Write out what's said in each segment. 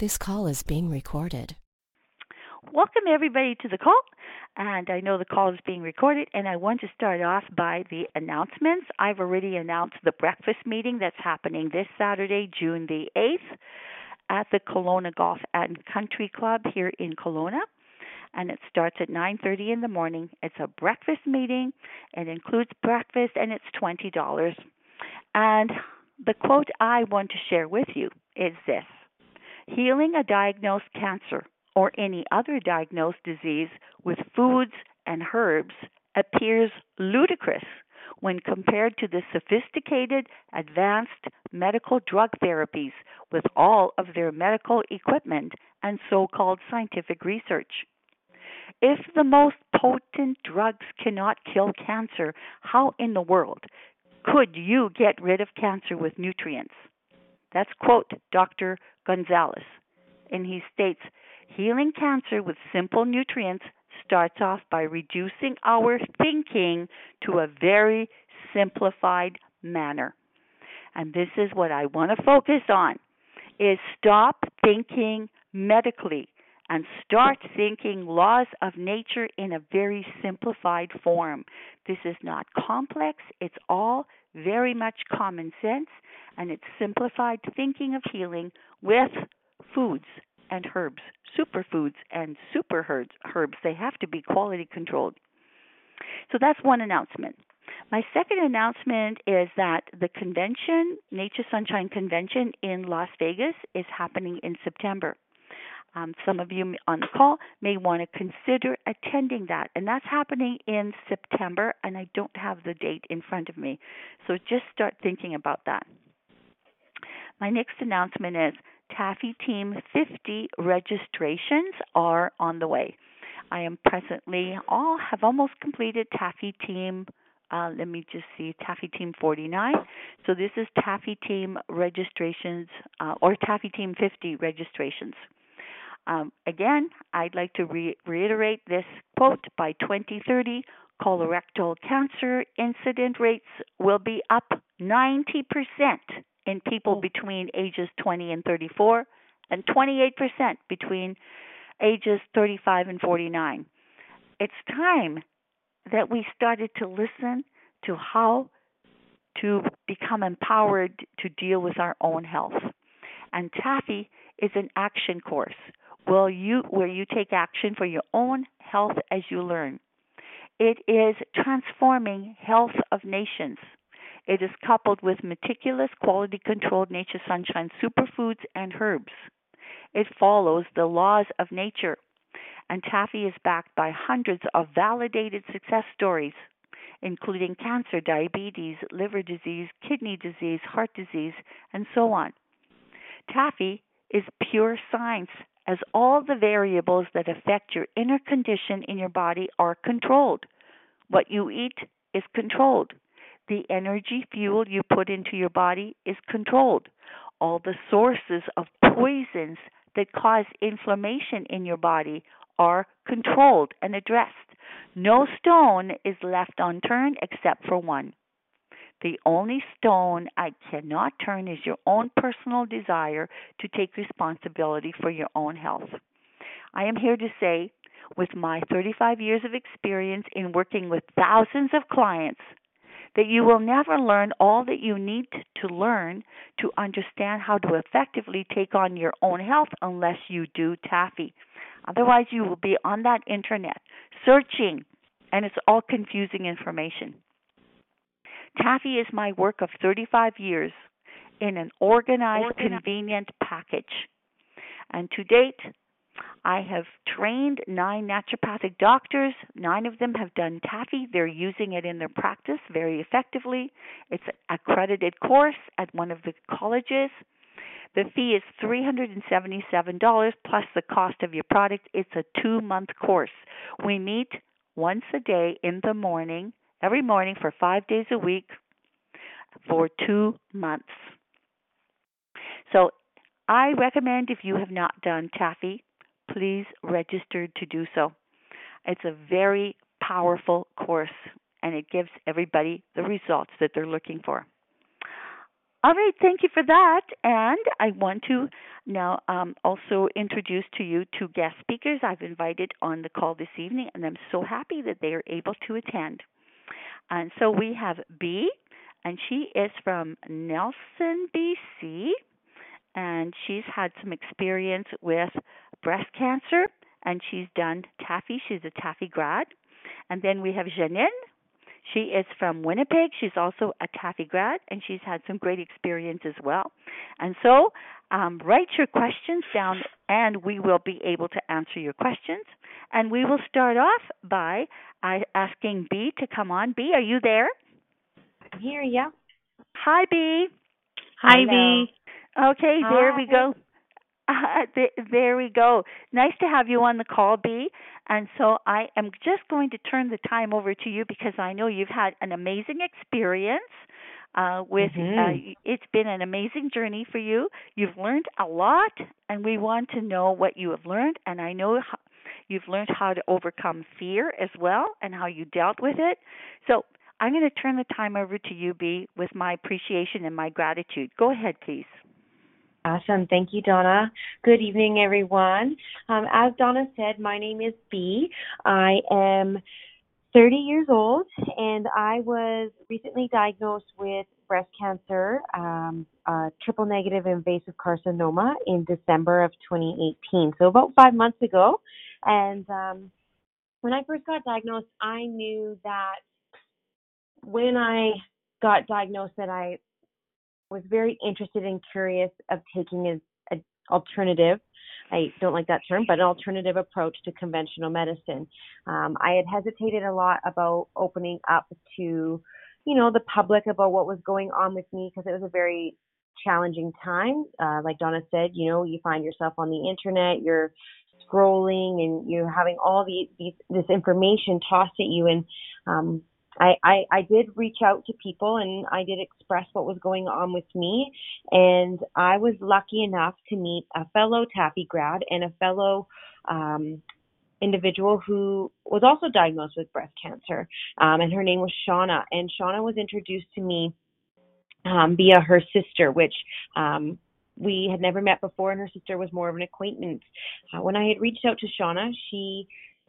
This call is being recorded. Welcome, everybody, to the call. And I know the call is being recorded, and I want to start off by the announcements. I've already announced the breakfast meeting that's happening this Saturday, June the 8th, at the Kelowna Golf and Country Club here in Kelowna. And it starts at 9:30 in the morning. It's a breakfast meeting. It includes breakfast, and it's $20. And the quote I want to share with you is this Healing a diagnosed cancer or any other diagnosed disease with foods and herbs appears ludicrous when compared to the sophisticated, advanced medical drug therapies with all of their medical equipment and so called scientific research. If the most potent drugs cannot kill cancer, how in the world could you get rid of cancer with nutrients? That's quote Dr. Gonzalez. And he states healing cancer with simple nutrients starts off by reducing our thinking to a very simplified manner. And this is what I want to focus on is stop thinking medically and start thinking laws of nature in a very simplified form. This is not complex, it's all very much common sense and it's simplified thinking of healing with foods and herbs, superfoods and super herbs. They have to be quality controlled. So that's one announcement. My second announcement is that the convention, Nature Sunshine Convention in Las Vegas, is happening in September. Um, some of you on the call may want to consider attending that, and that's happening in September, and I don't have the date in front of me. So just start thinking about that. My next announcement is Taffy Team 50 registrations are on the way. I am presently all have almost completed Taffy Team. Uh, let me just see Taffy Team 49. So this is Taffy Team registrations uh, or Taffy Team 50 registrations. Um, again, I'd like to re- reiterate this quote by 2030, colorectal cancer incident rates will be up 90% in people oh. between ages 20 and 34 and 28% between ages 35 and 49. It's time that we started to listen to how to become empowered to deal with our own health. And Taffy is an action course will you where you take action for your own health as you learn. It is transforming health of nations. It is coupled with meticulous, quality controlled nature sunshine superfoods and herbs. It follows the laws of nature. And Taffy is backed by hundreds of validated success stories, including cancer, diabetes, liver disease, kidney disease, heart disease, and so on. Taffy is pure science as all the variables that affect your inner condition in your body are controlled. What you eat is controlled. The energy fuel you put into your body is controlled. All the sources of poisons that cause inflammation in your body are controlled and addressed. No stone is left unturned except for one. The only stone I cannot turn is your own personal desire to take responsibility for your own health. I am here to say, with my 35 years of experience in working with thousands of clients, that you will never learn all that you need to learn to understand how to effectively take on your own health unless you do taffy. Otherwise, you will be on that internet searching, and it's all confusing information. Taffy is my work of 35 years in an organized, convenient package. And to date, I have trained nine naturopathic doctors. Nine of them have done Taffy. They're using it in their practice very effectively. It's an accredited course at one of the colleges. The fee is $377 plus the cost of your product. It's a two month course. We meet once a day in the morning every morning for five days a week for two months. So I recommend if you have not done Taffy, please register to do so. It's a very powerful course and it gives everybody the results that they're looking for. All right, thank you for that. And I want to now um, also introduce to you two guest speakers I've invited on the call this evening, and I'm so happy that they are able to attend. And so we have B, and she is from Nelson, BC, and she's had some experience with breast cancer, and she's done Taffy. She's a Taffy grad. And then we have Janine, she is from Winnipeg. She's also a Taffy grad, and she's had some great experience as well. And so, um, write your questions down, and we will be able to answer your questions. And we will start off by uh, asking B to come on. B, are you there? I'm here, yeah. Hi, B. Hi, Hello. B. Okay, Hi. there we go. Uh, th- there we go. Nice to have you on the call, B. And so I am just going to turn the time over to you because I know you've had an amazing experience. Uh, with mm-hmm. uh, it's been an amazing journey for you. You've learned a lot, and we want to know what you have learned. And I know how, you've learned how to overcome fear as well, and how you dealt with it. So I'm going to turn the time over to you, B, with my appreciation and my gratitude. Go ahead, please. Awesome. Thank you, Donna. Good evening, everyone. Um, as Donna said, my name is B. I am 30 years old and I was recently diagnosed with breast cancer, um, triple negative invasive carcinoma in December of 2018. So about five months ago. And um, when I first got diagnosed, I knew that when I got diagnosed that I was very interested and curious of taking an alternative. I don't like that term, but an alternative approach to conventional medicine. Um, I had hesitated a lot about opening up to, you know, the public about what was going on with me because it was a very challenging time. Uh, like Donna said, you know, you find yourself on the internet, you're scrolling, and you're having all the, these this information tossed at you, and um, I, I, I did reach out to people and I did express what was going on with me. And I was lucky enough to meet a fellow TAFI grad and a fellow um, individual who was also diagnosed with breast cancer. Um, and her name was Shauna. And Shauna was introduced to me um, via her sister, which um, we had never met before, and her sister was more of an acquaintance. Uh, when I had reached out to Shauna, she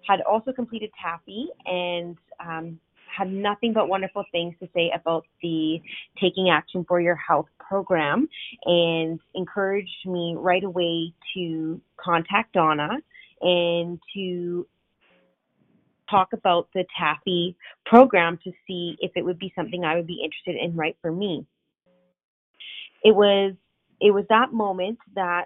had also completed TAFI and um, had nothing but wonderful things to say about the Taking Action for Your Health program and encouraged me right away to contact Donna and to talk about the TAFI program to see if it would be something I would be interested in right for me. It was it was that moment that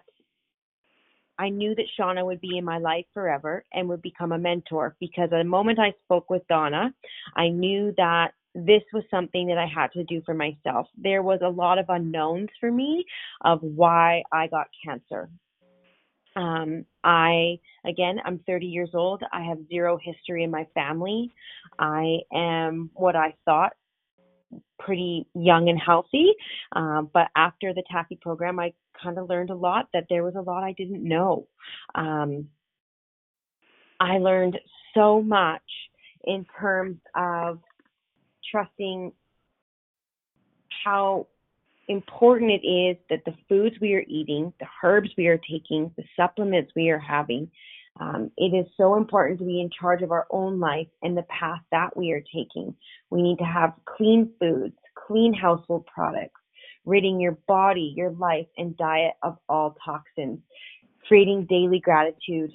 I knew that Shauna would be in my life forever and would become a mentor because the moment I spoke with Donna, I knew that this was something that I had to do for myself. There was a lot of unknowns for me of why I got cancer. Um, I, again, I'm 30 years old. I have zero history in my family. I am what I thought pretty young and healthy. Um, but after the TAFI program, I kind of learned a lot that there was a lot I didn't know. Um, I learned so much in terms of trusting how important it is that the foods we are eating, the herbs we are taking, the supplements we are having, um, it is so important to be in charge of our own life and the path that we are taking. We need to have clean foods, clean household products, ridding your body, your life, and diet of all toxins, creating daily gratitude,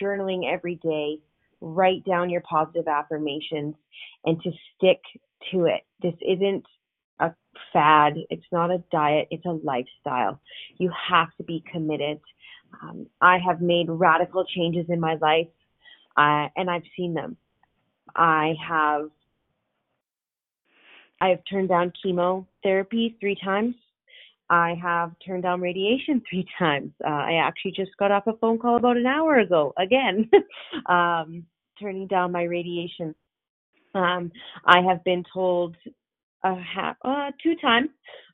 journaling every day, write down your positive affirmations, and to stick to it. This isn't a fad, it's not a diet, it's a lifestyle. You have to be committed. Um, I have made radical changes in my life, uh, and I've seen them. I have I have turned down chemotherapy three times. I have turned down radiation three times. Uh, I actually just got off a phone call about an hour ago, again, um, turning down my radiation. Um, I have been told uh, ha- uh, two times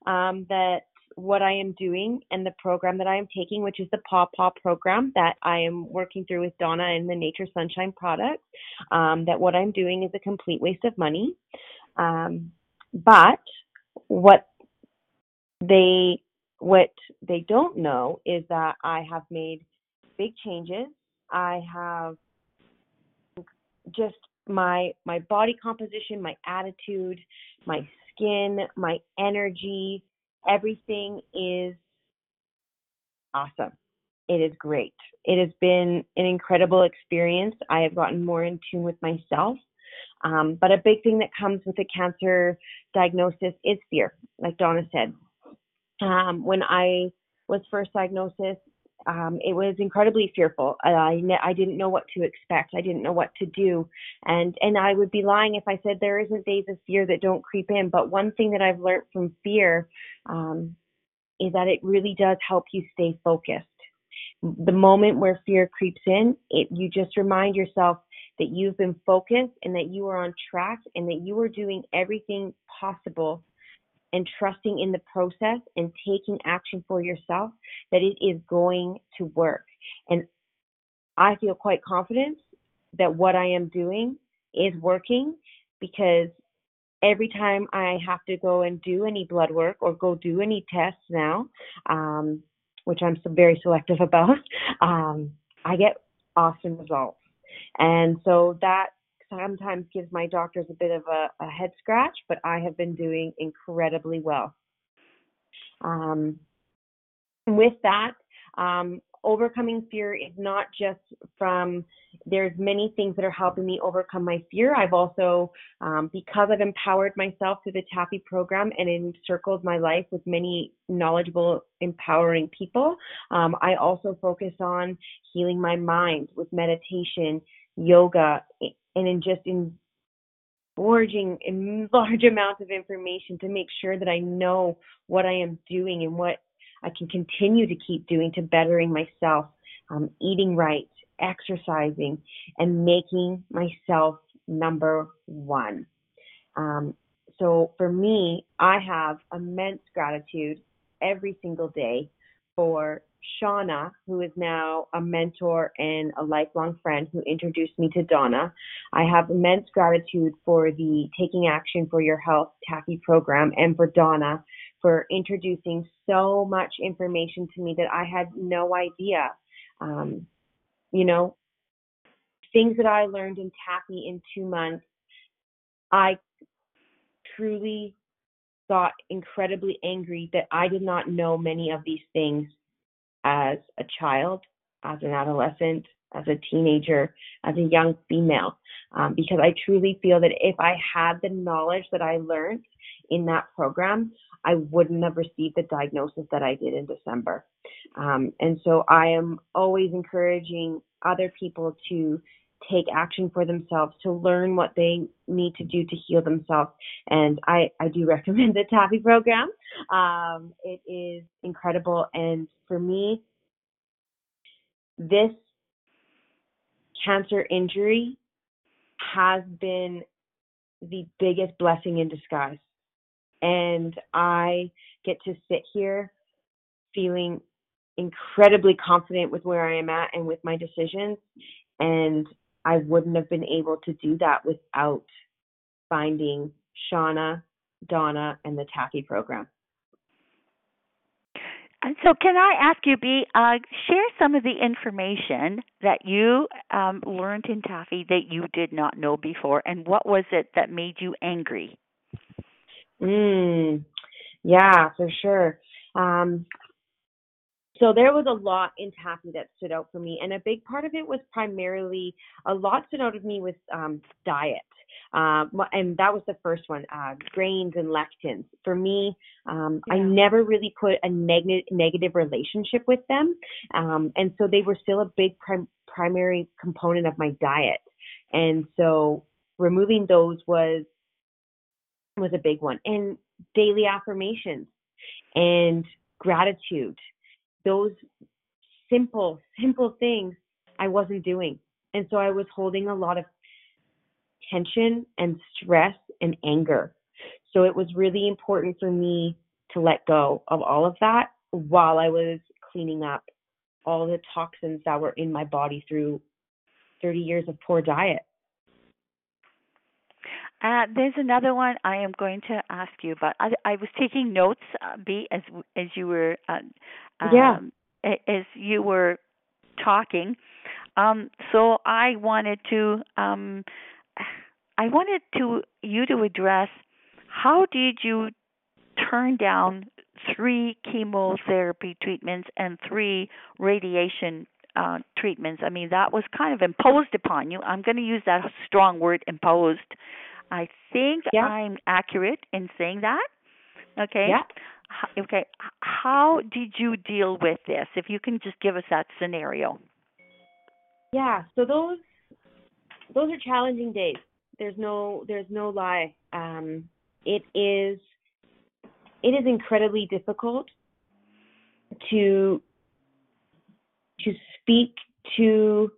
um, that what I am doing and the program that I am taking, which is the Paw Paw program that I am working through with Donna and the Nature Sunshine product, um, that what I'm doing is a complete waste of money. Um, but what they what they don't know is that I have made big changes. I have just my my body composition, my attitude, my skin, my energy, everything is awesome. It is great. It has been an incredible experience. I have gotten more in tune with myself. Um, but a big thing that comes with a cancer diagnosis is fear, like Donna said. Um, when I was first diagnosed, um, it was incredibly fearful. I, I didn't know what to expect. I didn't know what to do, and and I would be lying if I said there isn't days of fear that don't creep in. But one thing that I've learned from fear um, is that it really does help you stay focused. The moment where fear creeps in, it you just remind yourself that you've been focused and that you are on track and that you are doing everything possible and trusting in the process and taking action for yourself that it is going to work. And I feel quite confident that what I am doing is working because every time I have to go and do any blood work or go do any tests now, um, which I'm very selective about, um, I get awesome results. And so that sometimes gives my doctors a bit of a, a head scratch, but I have been doing incredibly well. Um, with that, um, overcoming fear is not just from there's many things that are helping me overcome my fear i've also um, because i've empowered myself through the Taffy program and encircled my life with many knowledgeable empowering people um, i also focus on healing my mind with meditation yoga and in just in forging in large amounts of information to make sure that I know what I am doing and what I can continue to keep doing to bettering myself, um, eating right, exercising, and making myself number one. Um, so for me, I have immense gratitude every single day for Shauna, who is now a mentor and a lifelong friend who introduced me to Donna. I have immense gratitude for the Taking Action for Your Health Taffy program and for Donna for introducing so much information to me that I had no idea. Um, you know, things that I learned in Taffy in two months, I truly got incredibly angry that I did not know many of these things as a child, as an adolescent, as a teenager, as a young female, um, because I truly feel that if I had the knowledge that I learned in that program, I wouldn't have received the diagnosis that I did in December. Um, and so I am always encouraging other people to take action for themselves, to learn what they need to do to heal themselves. And I, I do recommend the Taffy program. Um, it is incredible. And for me, this cancer injury has been the biggest blessing in disguise. And I get to sit here feeling incredibly confident with where I am at and with my decisions. And I wouldn't have been able to do that without finding Shauna, Donna, and the Taffy program. And so, can I ask you, B, uh, share some of the information that you um, learned in Taffy that you did not know before, and what was it that made you angry? Mm, yeah, for sure. Um, so there was a lot in Taffy that stood out for me, and a big part of it was primarily a lot stood out of me with um, diet. Um, and that was the first one, uh, grains and lectins. For me, um, yeah. I never really put a neg- negative relationship with them, um, and so they were still a big prim- primary component of my diet. And so removing those was was a big one, and daily affirmations and gratitude those simple, simple things I wasn't doing. And so I was holding a lot of tension and stress and anger. So it was really important for me to let go of all of that while I was cleaning up all the toxins that were in my body through 30 years of poor diet. Uh, there's another one I am going to ask you about. I, I was taking notes, uh, B, as as you were uh, um, yeah. as you were talking. Um, so I wanted to um, I wanted to you to address how did you turn down three chemotherapy treatments and three radiation uh, treatments. I mean, that was kind of imposed upon you. I'm going to use that strong word, imposed. I think yeah. I'm accurate in saying that. Okay. Yeah. Okay. How did you deal with this? If you can just give us that scenario. Yeah. So those those are challenging days. There's no there's no lie. Um, it is it is incredibly difficult to to speak to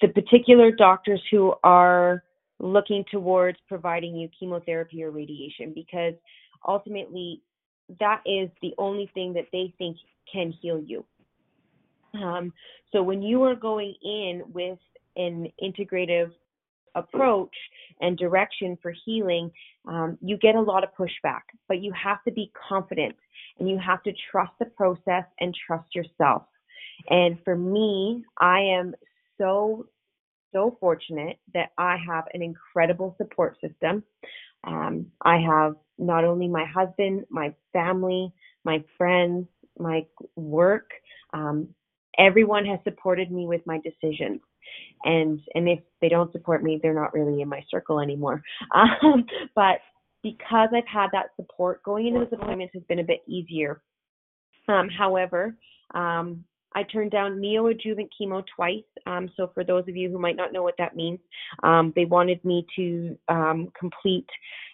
the particular doctors who are looking towards providing you chemotherapy or radiation because ultimately that is the only thing that they think can heal you. Um, so when you are going in with an integrative approach and direction for healing, um, you get a lot of pushback, but you have to be confident and you have to trust the process and trust yourself. And for me, I am so, so fortunate that I have an incredible support system. Um, I have not only my husband, my family, my friends, my work. Um, everyone has supported me with my decisions and and if they don't support me they're not really in my circle anymore um, but because i've had that support going into this appointment has been a bit easier um, however um, I turned down neoadjuvant chemo twice. Um, so, for those of you who might not know what that means, um, they wanted me to um, complete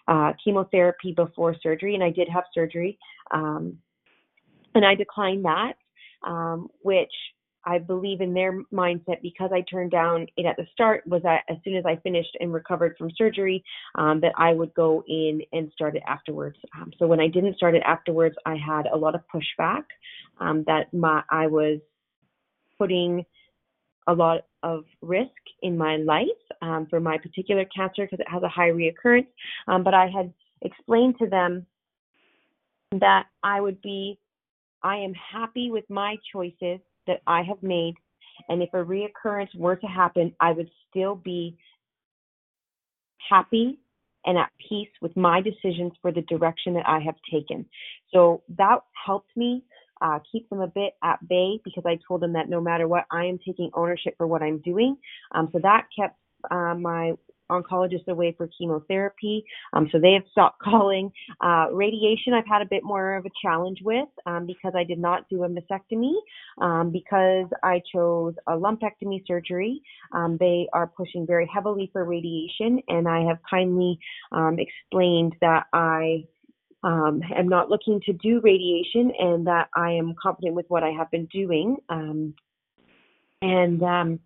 uh, chemotherapy before surgery, and I did have surgery. Um, and I declined that, um, which I believe in their mindset because I turned down it at the start was that as soon as I finished and recovered from surgery, um, that I would go in and start it afterwards. Um, so when I didn't start it afterwards, I had a lot of pushback um, that my I was putting a lot of risk in my life um, for my particular cancer because it has a high reoccurrence. Um, but I had explained to them that I would be, I am happy with my choices that I have made. And if a reoccurrence were to happen, I would still be happy and at peace with my decisions for the direction that I have taken. So that helped me uh, keep them a bit at bay because I told them that no matter what, I am taking ownership for what I'm doing. Um, so that kept uh, my oncologists away for chemotherapy. Um, so they have stopped calling. Uh, radiation, I've had a bit more of a challenge with um, because I did not do a mastectomy um, because I chose a lumpectomy surgery. Um, they are pushing very heavily for radiation, and I have kindly um, explained that I um, am not looking to do radiation and that I am confident with what I have been doing. Um, and um,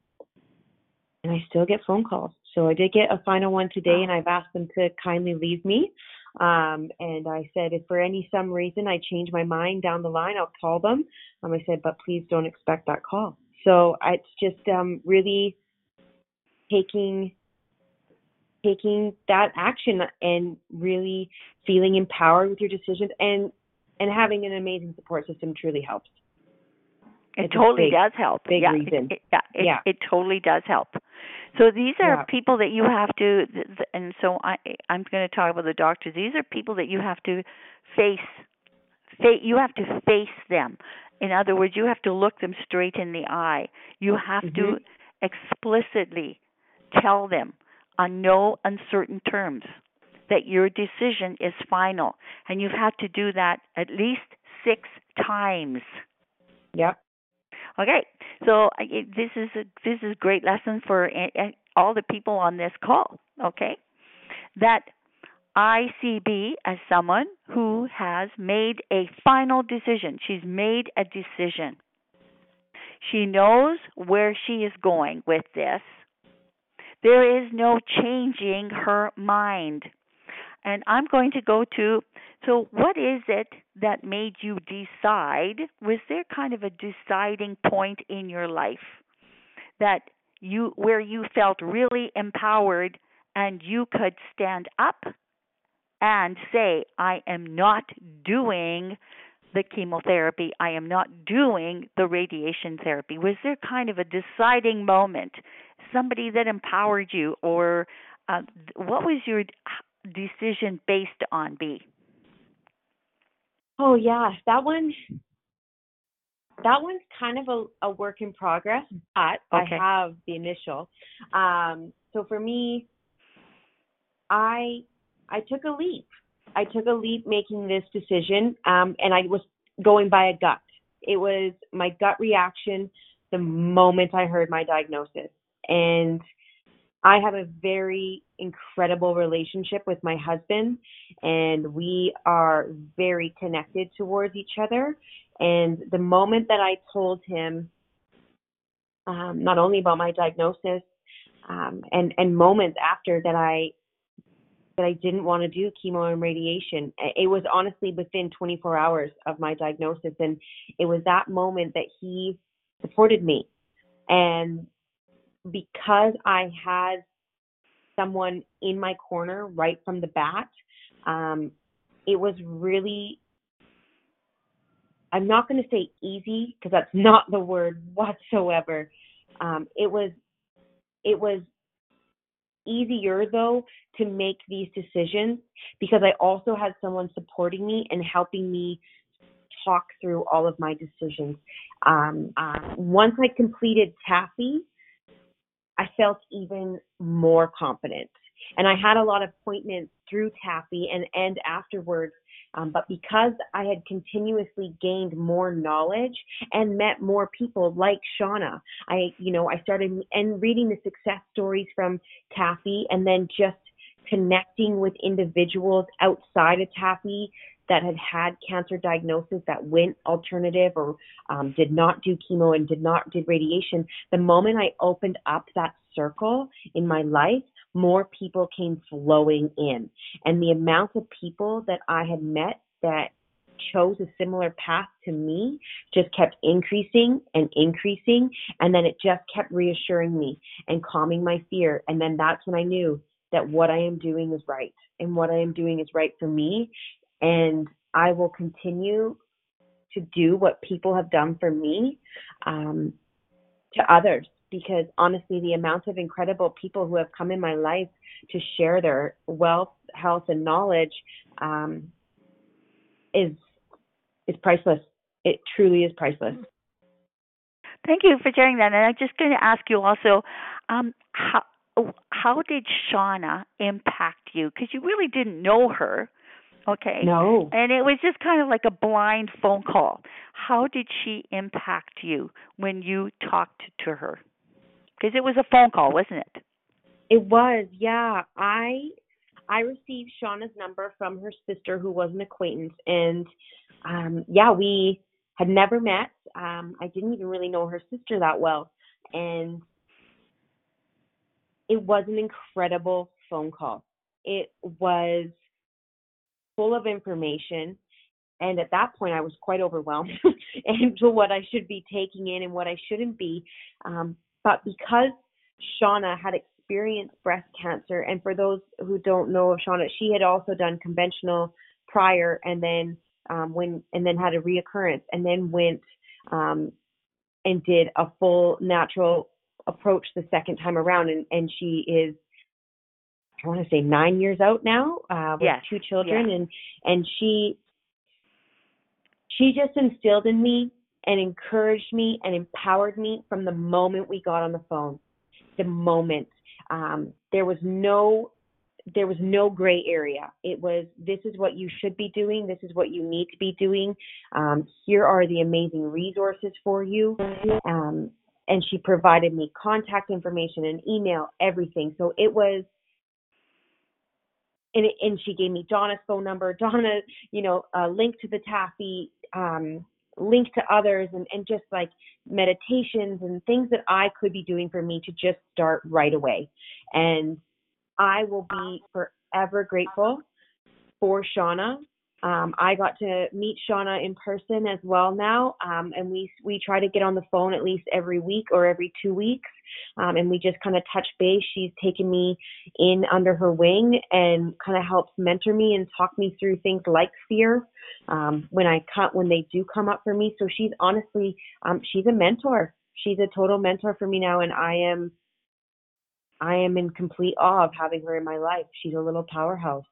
and I still get phone calls. So I did get a final one today, and I've asked them to kindly leave me. Um, and I said, if for any some reason I change my mind down the line, I'll call them. Um, I said, but please don't expect that call. So it's just um, really taking taking that action and really feeling empowered with your decisions and and having an amazing support system truly helps. It totally big, does help. Big yeah, reason. It, it, yeah, it, yeah, it totally does help. So these are yeah. people that you have to, and so I, I'm going to talk about the doctors. These are people that you have to face. Face. You have to face them. In other words, you have to look them straight in the eye. You have mm-hmm. to explicitly tell them on no uncertain terms that your decision is final, and you've had to do that at least six times. Yep. Okay, so this is a this is great lesson for all the people on this call. Okay, that I see B as someone who has made a final decision. She's made a decision. She knows where she is going with this. There is no changing her mind. And I'm going to go to so what is it that made you decide? Was there kind of a deciding point in your life that you where you felt really empowered and you could stand up and say, I am not doing the chemotherapy, I am not doing the radiation therapy? Was there kind of a deciding moment, somebody that empowered you, or uh, what was your decision based on, B? Oh yeah, that one. That one's kind of a, a work in progress, but Okay. I have the initial. Um, so for me, I I took a leap. I took a leap making this decision, um, and I was going by a gut. It was my gut reaction the moment I heard my diagnosis, and I have a very incredible relationship with my husband, and we are very connected towards each other. And the moment that I told him, um, not only about my diagnosis, um, and and moments after that I that I didn't want to do chemo and radiation. It was honestly within 24 hours of my diagnosis, and it was that moment that he supported me. And because I had someone in my corner right from the bat, um, it was really. I'm not going to say easy because that's not the word whatsoever. Um, it was, it was easier though to make these decisions because I also had someone supporting me and helping me talk through all of my decisions. Um, uh, once I completed Taffy, I felt even more confident. And I had a lot of appointments through Taffy and, and afterwards. Um, but because I had continuously gained more knowledge and met more people like Shauna, I, you know, I started and reading the success stories from Taffy and then just connecting with individuals outside of Taffy that had had cancer diagnosis that went alternative or um, did not do chemo and did not do radiation. The moment I opened up that circle in my life, more people came flowing in. And the amount of people that I had met that chose a similar path to me just kept increasing and increasing. And then it just kept reassuring me and calming my fear. And then that's when I knew that what I am doing is right and what I am doing is right for me. And I will continue to do what people have done for me um, to others because honestly, the amount of incredible people who have come in my life to share their wealth, health, and knowledge um, is is priceless. It truly is priceless. Thank you for sharing that. And I'm just going to ask you also, um, how how did Shauna impact you? Because you really didn't know her, okay? No. And it was just kind of like a blind phone call. How did she impact you when you talked to her? Because it was a phone call, wasn't it? It was, yeah. I I received Shauna's number from her sister who was an acquaintance and um yeah, we had never met. Um I didn't even really know her sister that well. And it was an incredible phone call. It was full of information. And at that point, I was quite overwhelmed into what I should be taking in and what I shouldn't be. Um, but because Shauna had experienced breast cancer, and for those who don't know of Shauna, she had also done conventional prior, and then um, when and then had a reoccurrence, and then went um, and did a full natural approach the second time around, and and she is I want to say nine years out now uh, with Yes, two children, and and she she just instilled in me and encouraged me and empowered me from the moment we got on the phone. The moment um, there was no there was no gray area. It was this is what you should be doing. This is what you need to be doing. Um, here are the amazing resources for you. Um, and she provided me contact information and email, everything. So it was and, and she gave me Donna's phone number, Donna, you know, a link to the Taffy, um, link to others, and, and just like meditations and things that I could be doing for me to just start right away. And I will be forever grateful for Shauna Um, I got to meet Shauna in person as well now, um, and we we try to get on the phone at least every week or every two weeks, um, and we just kind of touch base. She's taken me in under her wing and kind of helps mentor me and talk me through things like fear um, when I cut when they do come up for me. So she's honestly um, she's a mentor. She's a total mentor for me now, and I am I am in complete awe of having her in my life. She's a little powerhouse.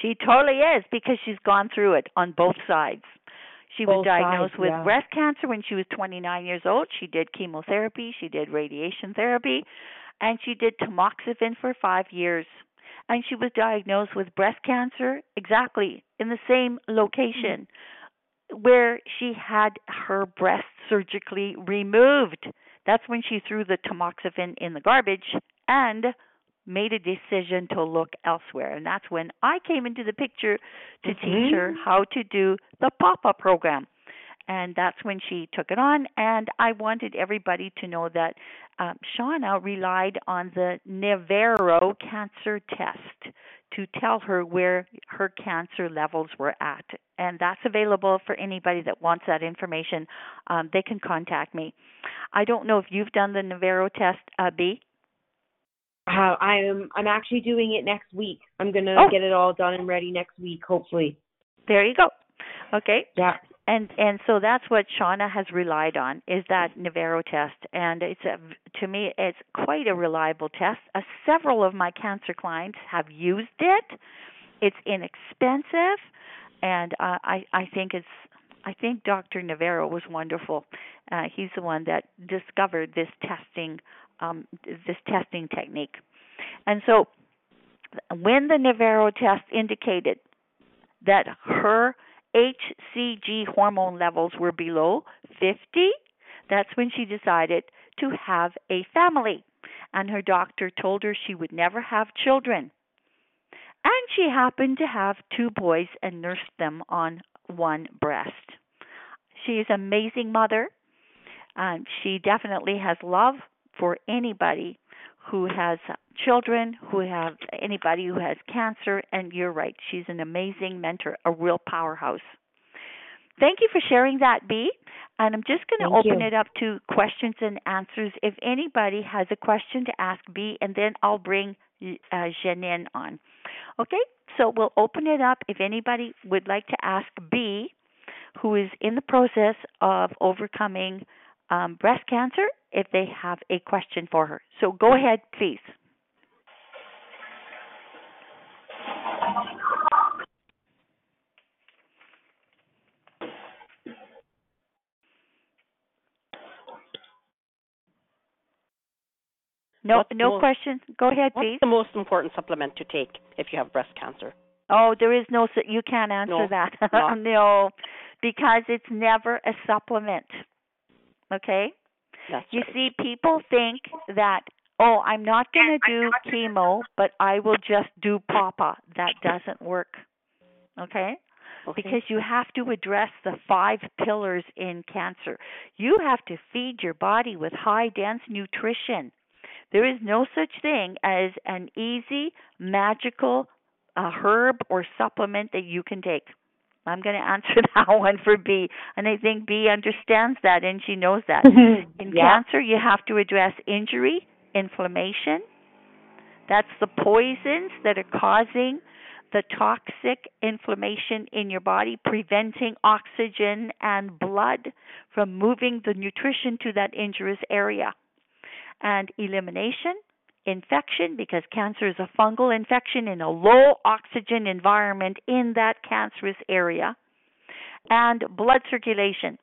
She totally is because she's gone through it on both sides. She was diagnosed sides, with yeah. breast cancer when she was 29 years old. She did chemotherapy, she did radiation therapy, and she did tamoxifen for 5 years. And she was diagnosed with breast cancer exactly in the same location where she had her breast surgically removed. That's when she threw the tamoxifen in the garbage and made a decision to look elsewhere. And that's when I came into the picture to teach her how to do the Paw Paw program. And that's when she took it on. And I wanted everybody to know that um, Shauna relied on the Navarro cancer test to tell her where her cancer levels were at. And that's available for anybody that wants that information. Um, they can contact me. I don't know if you've done the Navarro test, uh, B. Uh, I am I'm actually doing it next week. I'm gonna Oh. get it all done and ready next week, hopefully. There you go. Okay. Yeah. and and so that's what Shauna has relied on is that Navarro test, and it's a, to me it's quite a reliable test. Uh, several of my cancer clients have used it. It's inexpensive, and uh, I I think it's I think Dr. Navarro was wonderful. Uh, he's the one that discovered this testing um, this testing technique, and so when the Navarro test indicated that her HCG hormone levels were below 50, that's when she decided to have a family. And her doctor told her she would never have children. And she happened to have two boys and nursed them on one breast. She is an amazing mother. Um, she definitely has love for anybody who has children, who have anybody who has cancer, and you're right, she's an amazing mentor, a real powerhouse. Thank you for sharing that, B. And I'm just going to Thank open you. it up to questions and answers. If anybody has a question to ask B, and then I'll bring uh, Janine on. Okay, so we'll open it up. If anybody would like to ask B, who is in the process of overcoming um, breast cancer, if they have a question for her. So go ahead, please. No, What's no most- question. Go ahead, What's please. the most important supplement to take if you have breast cancer? Oh, there is no. You can't answer No, that. no, because it's never a supplement. Okay. That's You right. see, people think that oh, I'm not going to do chemo, but I will just do PAPA. That doesn't work. Okay? Okay. Because you have to address the five pillars in cancer. You have to feed your body with high dense nutrition. There is no such thing as an easy, magical uh, herb or supplement that you can take. I'm going to answer that one for B, and I think B understands that and she knows that. In yeah. cancer, you have to address injury, inflammation. That's the poisons that are causing the toxic inflammation in your body, preventing oxygen and blood from moving the nutrition to that injurious area. And elimination, infection, because cancer is a fungal infection in a low oxygen environment in that cancerous area, and blood circulation.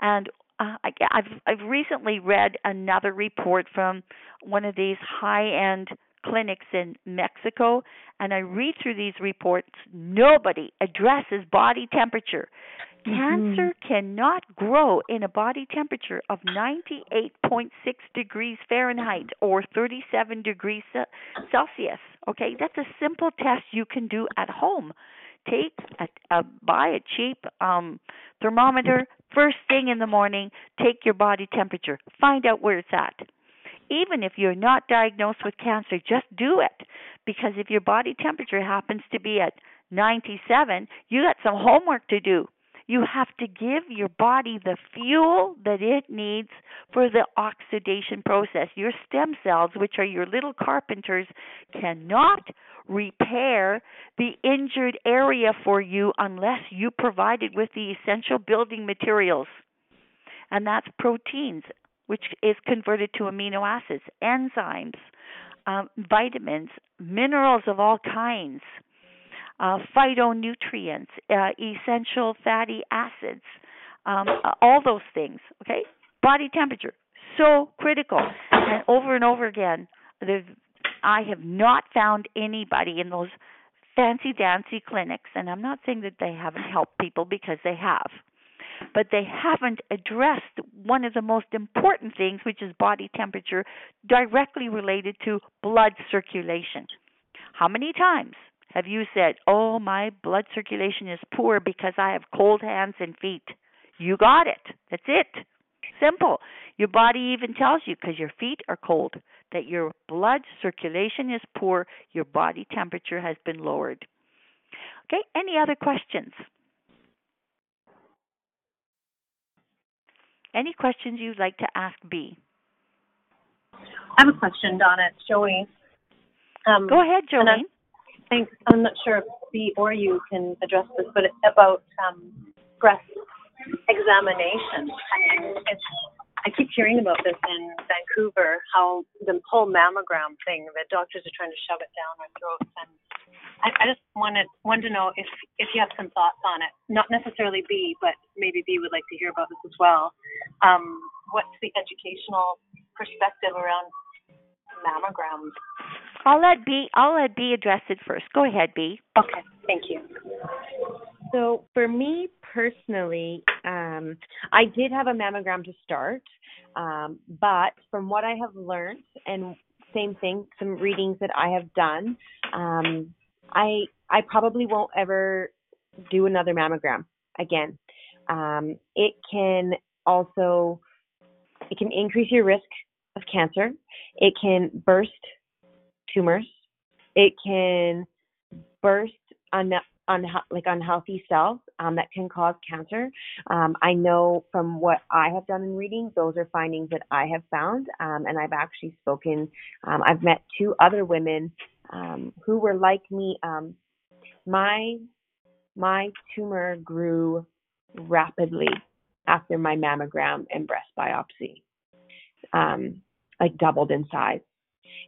And uh, I, I've I've recently read another report from one of these high-end clinics in Mexico, and I read through these reports. Nobody addresses body temperature. Cancer cannot grow in a body temperature of 98.6 degrees Fahrenheit or 37 degrees Celsius. Okay, that's a simple test you can do at home. Take a, a buy a cheap um thermometer first thing in the morning, take your body temperature, find out where it's at. Even if you're not diagnosed with cancer, just do it because if your body temperature happens to be at 97, you got some homework to do. You have to give your body the fuel that it needs for the oxidation process. Your stem cells, which are your little carpenters, cannot repair the injured area for you unless you provide it with the essential building materials. And that's proteins, which is converted to amino acids, enzymes, um, vitamins, minerals of all kinds uh, phytonutrients, uh, essential fatty acids, um, all those things. Okay, body temperature so critical, and over and over again, I have not found anybody in those fancy dancy clinics, and I'm not saying that they haven't helped people because they have, but they haven't addressed one of the most important things, which is body temperature, directly related to blood circulation. How many times have you said, Oh, my blood circulation is poor because I have cold hands and feet? You got it. That's it. Simple. Your body even tells you because your feet are cold that your blood circulation is poor, your body temperature has been lowered. Okay, any other questions? Any questions you'd like to ask B? I have a question, Donna. It's Joey. Um, Go ahead, Jolene. Thanks. I'm not sure if B or you can address this, but about um, breast examination. It's, I keep hearing about this in Vancouver, how the whole mammogram thing, the doctors are trying to shove it down our throats. And I, I just wanted wanted to know if if you have some thoughts on it. Not necessarily B, but maybe B would like to hear about this as well. Um, what's the educational perspective around mammograms? I'll let B. I'll let B address it first. Go ahead, B. Okay, thank you. So for me personally, um, I did have a mammogram to start, um, but from what I have learned, and same thing, some readings that I have done, um, I I probably won't ever do another mammogram again. Um, it can also it can increase your risk of cancer. It can burst tumors. It can burst un, un, like unhealthy cells um, that can cause cancer. Um, I know from what I have done in reading, those are findings that I have found, um, and I've actually spoken. Um, I've met two other women um, who were like me. Um, my my tumor grew rapidly after my mammogram and breast biopsy, like doubled in size,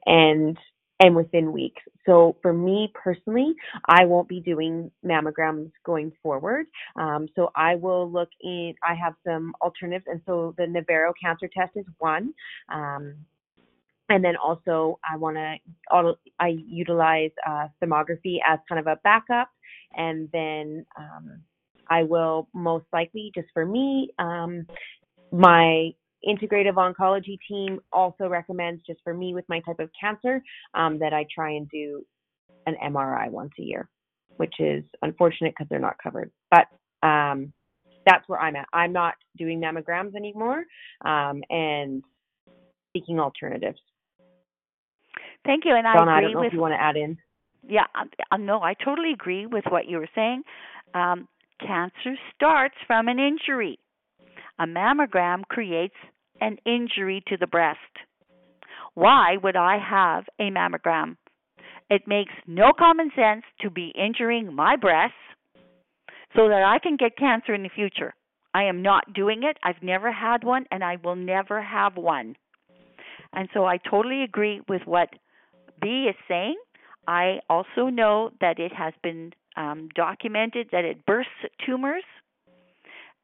and and within weeks. So for me personally, I won't be doing mammograms going forward. Um, so I will look in. I have some alternatives, and so the Navarro cancer test is one. Um, and then also I want to I utilize uh, thermography as kind of a backup, and then um, I will most likely just for me um, my integrative oncology team also recommends just for me with my type of cancer um, that I try and do an MRI once a year, which is unfortunate because they're not covered. But um, that's where I'm at. I'm not doing mammograms anymore um, and seeking alternatives. Thank you, and I Donna, agree I don't know with. If you want to add in? Yeah, no, I totally agree with what you were saying. Um, cancer starts from an injury. A mammogram creates an injury to the breast. Why would I have a mammogram? It makes no common sense to be injuring my breasts so that I can get cancer in the future. I am not doing it. I've never had one and I will never have one. And so I totally agree with what B is saying. I also know that it has been um, documented that it bursts tumors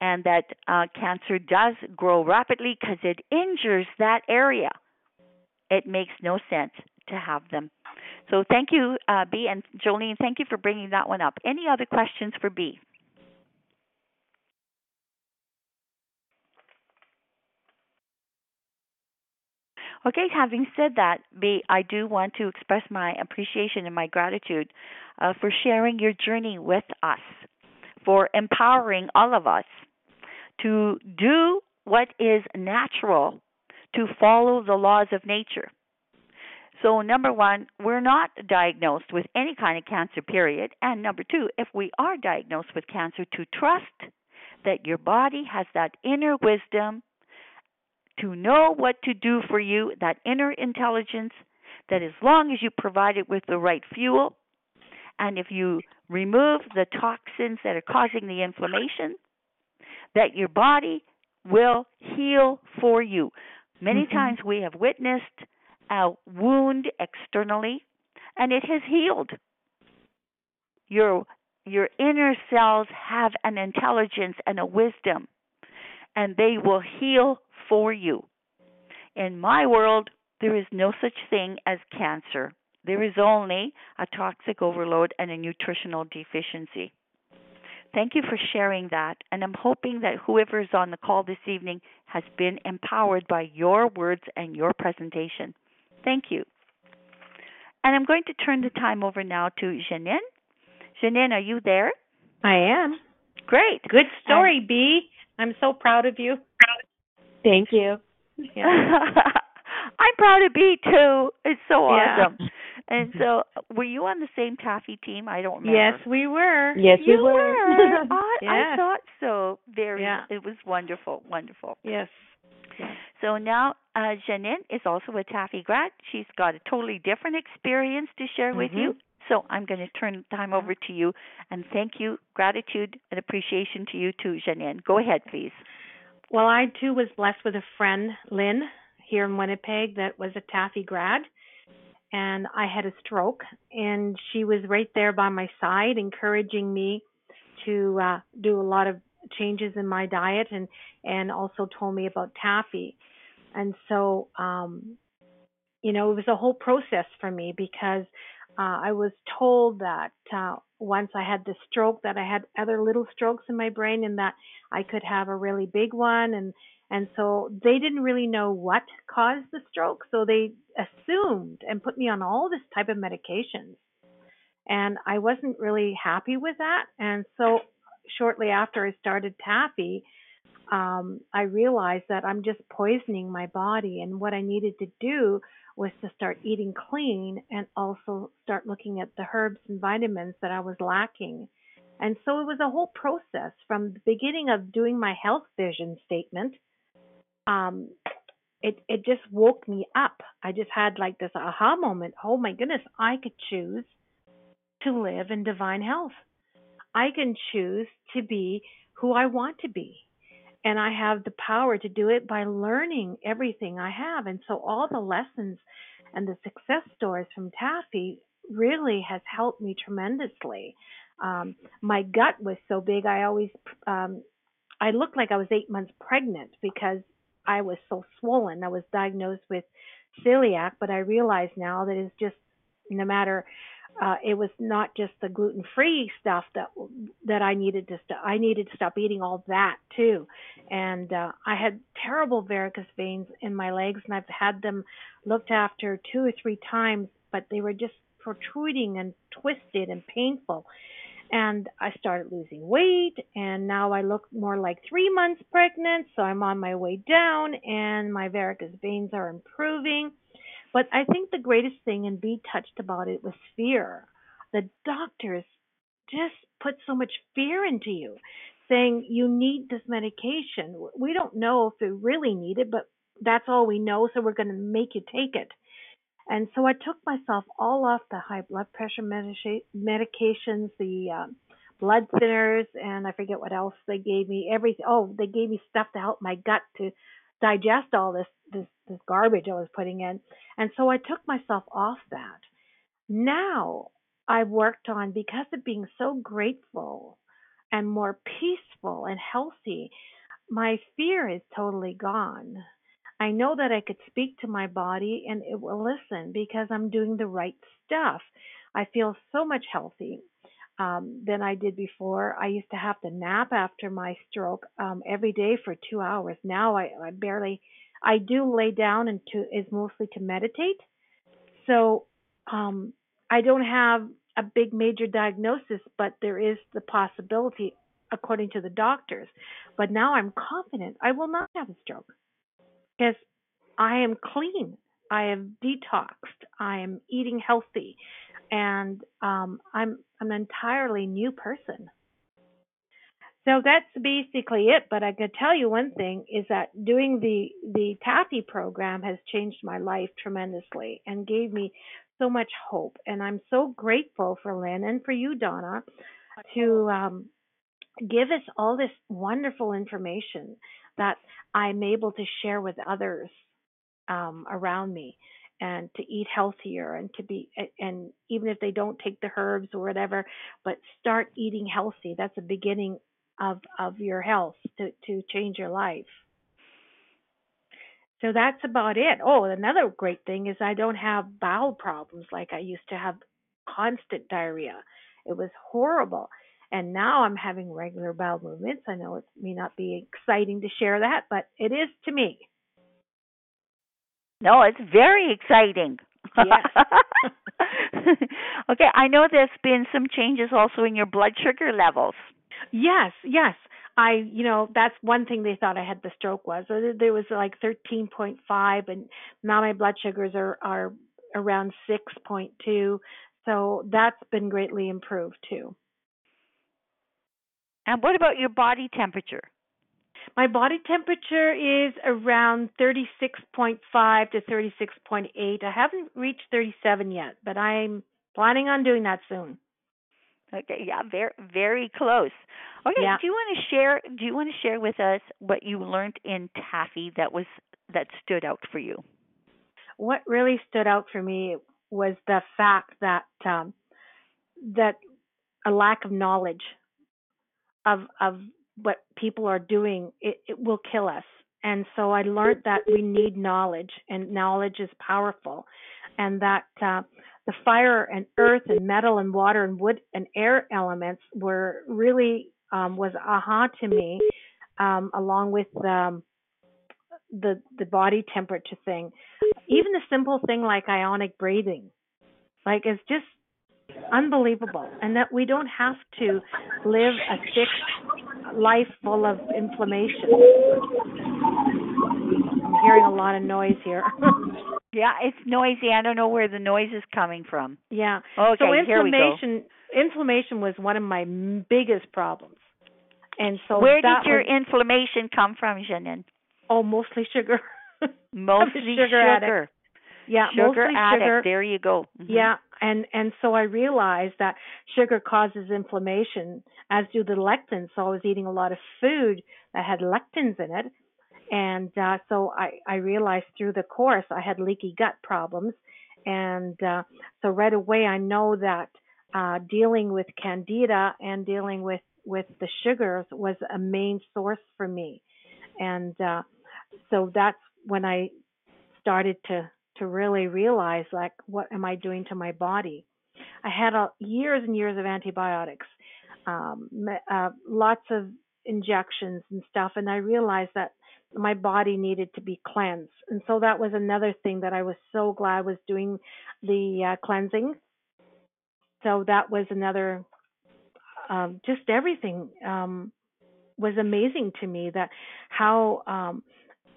and that uh, cancer does grow rapidly because it injures that area. It makes no sense to have them. So thank you, uh, B, and Jolene, thank you for bringing that one up. Any other questions for B? Okay, having said that, B, I do want to express my appreciation and my gratitude uh, for sharing your journey with us, for empowering all of us to do what is natural, to follow the laws of nature. So, number one, we're not diagnosed with any kind of cancer, period. And number two, if we are diagnosed with cancer, to trust that your body has that inner wisdom to know what to do for you, that inner intelligence, that as long as you provide it with the right fuel, and if you remove the toxins that are causing the inflammation, that your body will heal for you. Many Mhm. times we have witnessed a wound externally and it has healed. Your your inner cells have an intelligence and a wisdom and they will heal for you. In my world, there is no such thing as cancer. There is only a toxic overload and a nutritional deficiency. Thank you for sharing that, and I'm hoping that whoever is on the call this evening has been empowered by your words and your presentation. Thank you. And I'm going to turn the time over now to Janine. Janine, are you there? I am. Great. Good story, B. I'm so proud of you. Thank you. Yeah. I'm proud of be too. It's so Yeah. Awesome. And so, were you on the same taffy team? I don't remember. Yes, we were. Yes, you we were. were. I, I thought so. Very. Yeah. It was wonderful. Wonderful. Yes. So now, uh, Janine is also a taffy grad. She's got a totally different experience to share with you. So I'm going to turn time over to you and thank you, gratitude and appreciation to you too, Janine. Go ahead, please. Well, I too was blessed with a friend, Lynn, here in Winnipeg, that was a Taffy grad. And I had a stroke, and she was right there by my side, encouraging me to uh, do a lot of changes in my diet, and and also told me about Taffy. And so, um, you know, it was a whole process for me because uh, I was told that uh, once I had the stroke, that I had other little strokes in my brain, and that I could have a really big one and and so they didn't really know what caused the stroke so they assumed and put me on all this type of medications and I wasn't really happy with that and so shortly after I started taffy um I realized that I'm just poisoning my body and what I needed to do was to start eating clean and also start looking at the herbs and vitamins that I was lacking and so it was a whole process from the beginning of doing my health vision statement. Um, it it just woke me up. I just had like this aha moment. Oh my goodness, I could choose to live in divine health. I can choose to be who I want to be. And I have the power to do it by learning everything I have. And so all the lessons and the success stories from Taffy really has helped me tremendously um my gut was so big i always um i looked like i was eight months pregnant because i was so swollen. I was diagnosed with celiac but i realize now that it's just no matter uh it was not just the gluten free stuff that that i needed to stop i needed to stop eating all that too. And uh i had terrible varicose veins in my legs and i've had them looked after two or three times but they were just protruding and twisted and painful and I started losing weight and now I look more like 3 months pregnant so I'm on my way down and my varicose veins are improving. But I think the greatest thing and be touched about it was fear. The doctors just put so much fear into you saying you need this medication. We don't know if you really need it but that's all we know so we're going to make you take it and so I took myself all off the high blood pressure medica- medications, the um, blood thinners, and I forget what else they gave me. Everything. Oh, they gave me stuff to help my gut to digest all this this this garbage I was putting in. And so I took myself off that. Now I've worked on because of being so grateful and more peaceful and healthy. My fear is totally gone. I know that I could speak to my body and it will listen because I'm doing the right stuff. I feel so much healthy um, than I did before. I used to have to nap after my stroke um, every day for two hours. Now I, I barely, I do lay down and to is mostly to meditate. So um, I don't have a big major diagnosis, but there is the possibility, according to the doctors. But now I'm confident I will not have a stroke because I am clean. I have detoxed. I am eating healthy, and um, I'm an entirely new person. So that's basically it. But I could tell you one thing is that doing the the Taffy program has changed my life tremendously and gave me so much hope. And I'm so grateful for Lynn and for you, Donna, to um, give us all this wonderful information that I'm able to share with others um, around me and to eat healthier and to be and even if they don't take the herbs or whatever but start eating healthy. That's the beginning of of your health to to change your life. So that's about it. Oh another great thing is i don't have bowel problems like i used to have. Constant diarrhea. It was horrible and now i'm having regular bowel movements i know it may not be exciting to share that but it is to me no, it's very exciting. Yes. okay, I know there's been some changes also in your blood sugar levels. Yes, yes. I, you know, that's one thing they thought I had the stroke was. So there was like 13.5 and now my blood sugars are are around 6.2. So that's been greatly improved too. And what about your body temperature? My body temperature is around 36.5 to 36.8. I haven't reached 37 yet, but I'm planning on doing that soon. Okay, yeah, very very close. Okay, Yeah. do you want to share do you want to share with us what you learned in taffy that was that stood out for you? What really stood out for me was the fact that um, that a lack of knowledge of of what people are doing it, it will kill us. And so I learned that we need knowledge, and knowledge is powerful, and that uh, the fire and earth and metal and water and wood and air elements were really um, was aha to me, um, along with um, the the body temperature thing, even the simple thing like ionic breathing, like it's just unbelievable, and that we don't have to live a sick life full of inflammation. I'm hearing a lot of noise here. Yeah, it's noisy. I don't know where the noise is coming from. yeah. Okay, so here we go. inflammation inflammation was one of my biggest problems. And so Where did your was, inflammation come from, Janine? oh mostly sugar. Mostly sugar addict. sugar. yeah, Sugar mostly addict. sugar. There you go. Mhm. Yeah, and and so I realized that sugar causes inflammation, as do the lectins. So I was eating a lot of food that had lectins in it, and uh, so I I realized through the course I had leaky gut problems, and uh, so right away I know that uh, dealing with candida and dealing with with the sugars was a main source for me, and uh, so that's when I started to to really realize like what am I doing to my body. I had a, years and years of antibiotics, um, uh, lots of injections and stuff, and I realized that my body needed to be cleansed. And so that was another thing that I was so glad was doing the uh, cleansing. So that was another, um, just everything um, was amazing to me. That how um,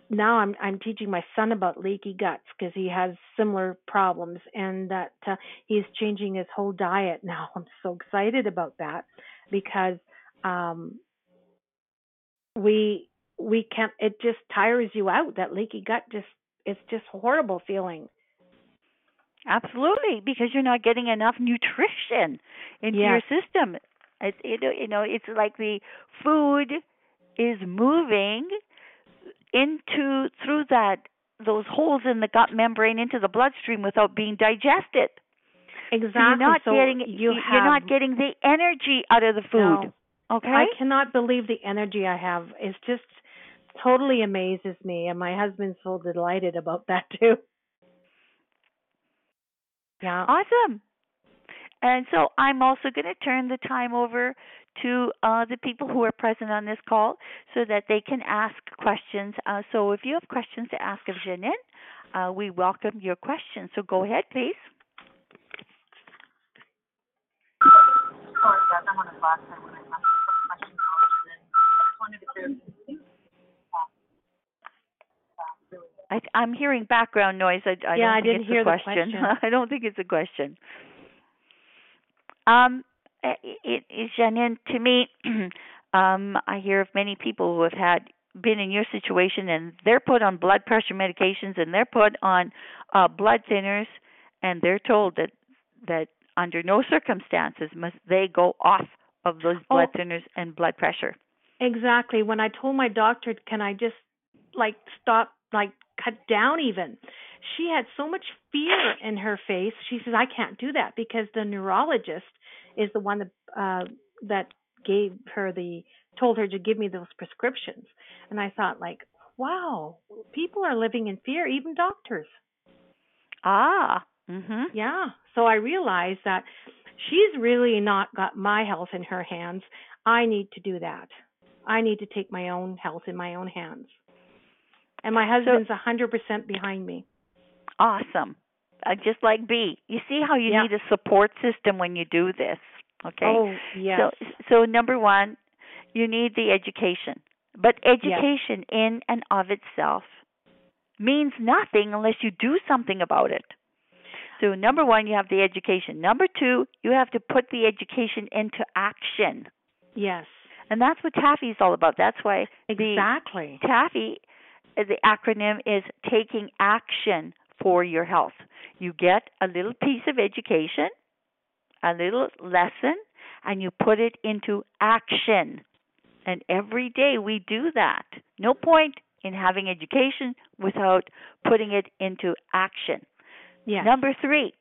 now I'm I'm teaching my son about leaky guts because he has similar problems, and that uh, he's changing his whole diet now. I'm so excited about that because um, we we can't. It just tires you out. That leaky gut just it's just horrible feeling. Absolutely, because you're not getting enough nutrition into your Yes. system. It's you know, you know it's like the food is moving into through that those holes in the gut membrane into the bloodstream without being digested. Exactly. So you're not So getting you you're have not getting the energy out of the food. No. Okay? I cannot believe the energy I have. It's just totally amazes me, and my husband's so delighted about that too. Yeah. Awesome. And so I'm also going to turn the time over to uh, the people who are present on this call so that they can ask questions. Uh, so if you have questions to ask of Janine, uh, we welcome your questions. So go ahead, please. Sorry, guys, I'm on a bus. I want to ask a question and I just wanted to clear. I, I'm hearing background noise. I, I Yeah, don't I didn't it's hear a the question. question. I don't think it's a question. Um, it, it, Janine, to me, um, I hear of many people who have had been in your situation and they're put on blood pressure medications and they're put on uh, blood thinners and they're told that that under no circumstances must they go off of those blood Oh. thinners and blood pressure. Exactly. When I told my doctor, can I just like stop, like cut down even? She had so much fear in her face. She says, I can't do that because the neurologist is the one that uh that gave her the told her to give me those prescriptions. And I thought like, wow, people are living in fear, even doctors. Ah. Mhm. Yeah. So I realized that she's really not got my health in her hands. I need to do that. I need to take my own health in my own hands. And my husband's a hundred percent behind me. Awesome. Uh, just like B. You see how you Yeah. need a support system when you do this. Okay. Oh yes. So so number 1, you need the education. But education in and of itself means nothing unless you do something about it. So number 1, you have the education. Number 2, you have to put the education into action. yes. And that's what Taffy is all about. That's why Exactly. TAFI, uh, the acronym is taking action for your health. You get a little piece of education, a little lesson, and you put it into action. And every day we do that. No point in having education without putting it into action. Yes. Number three,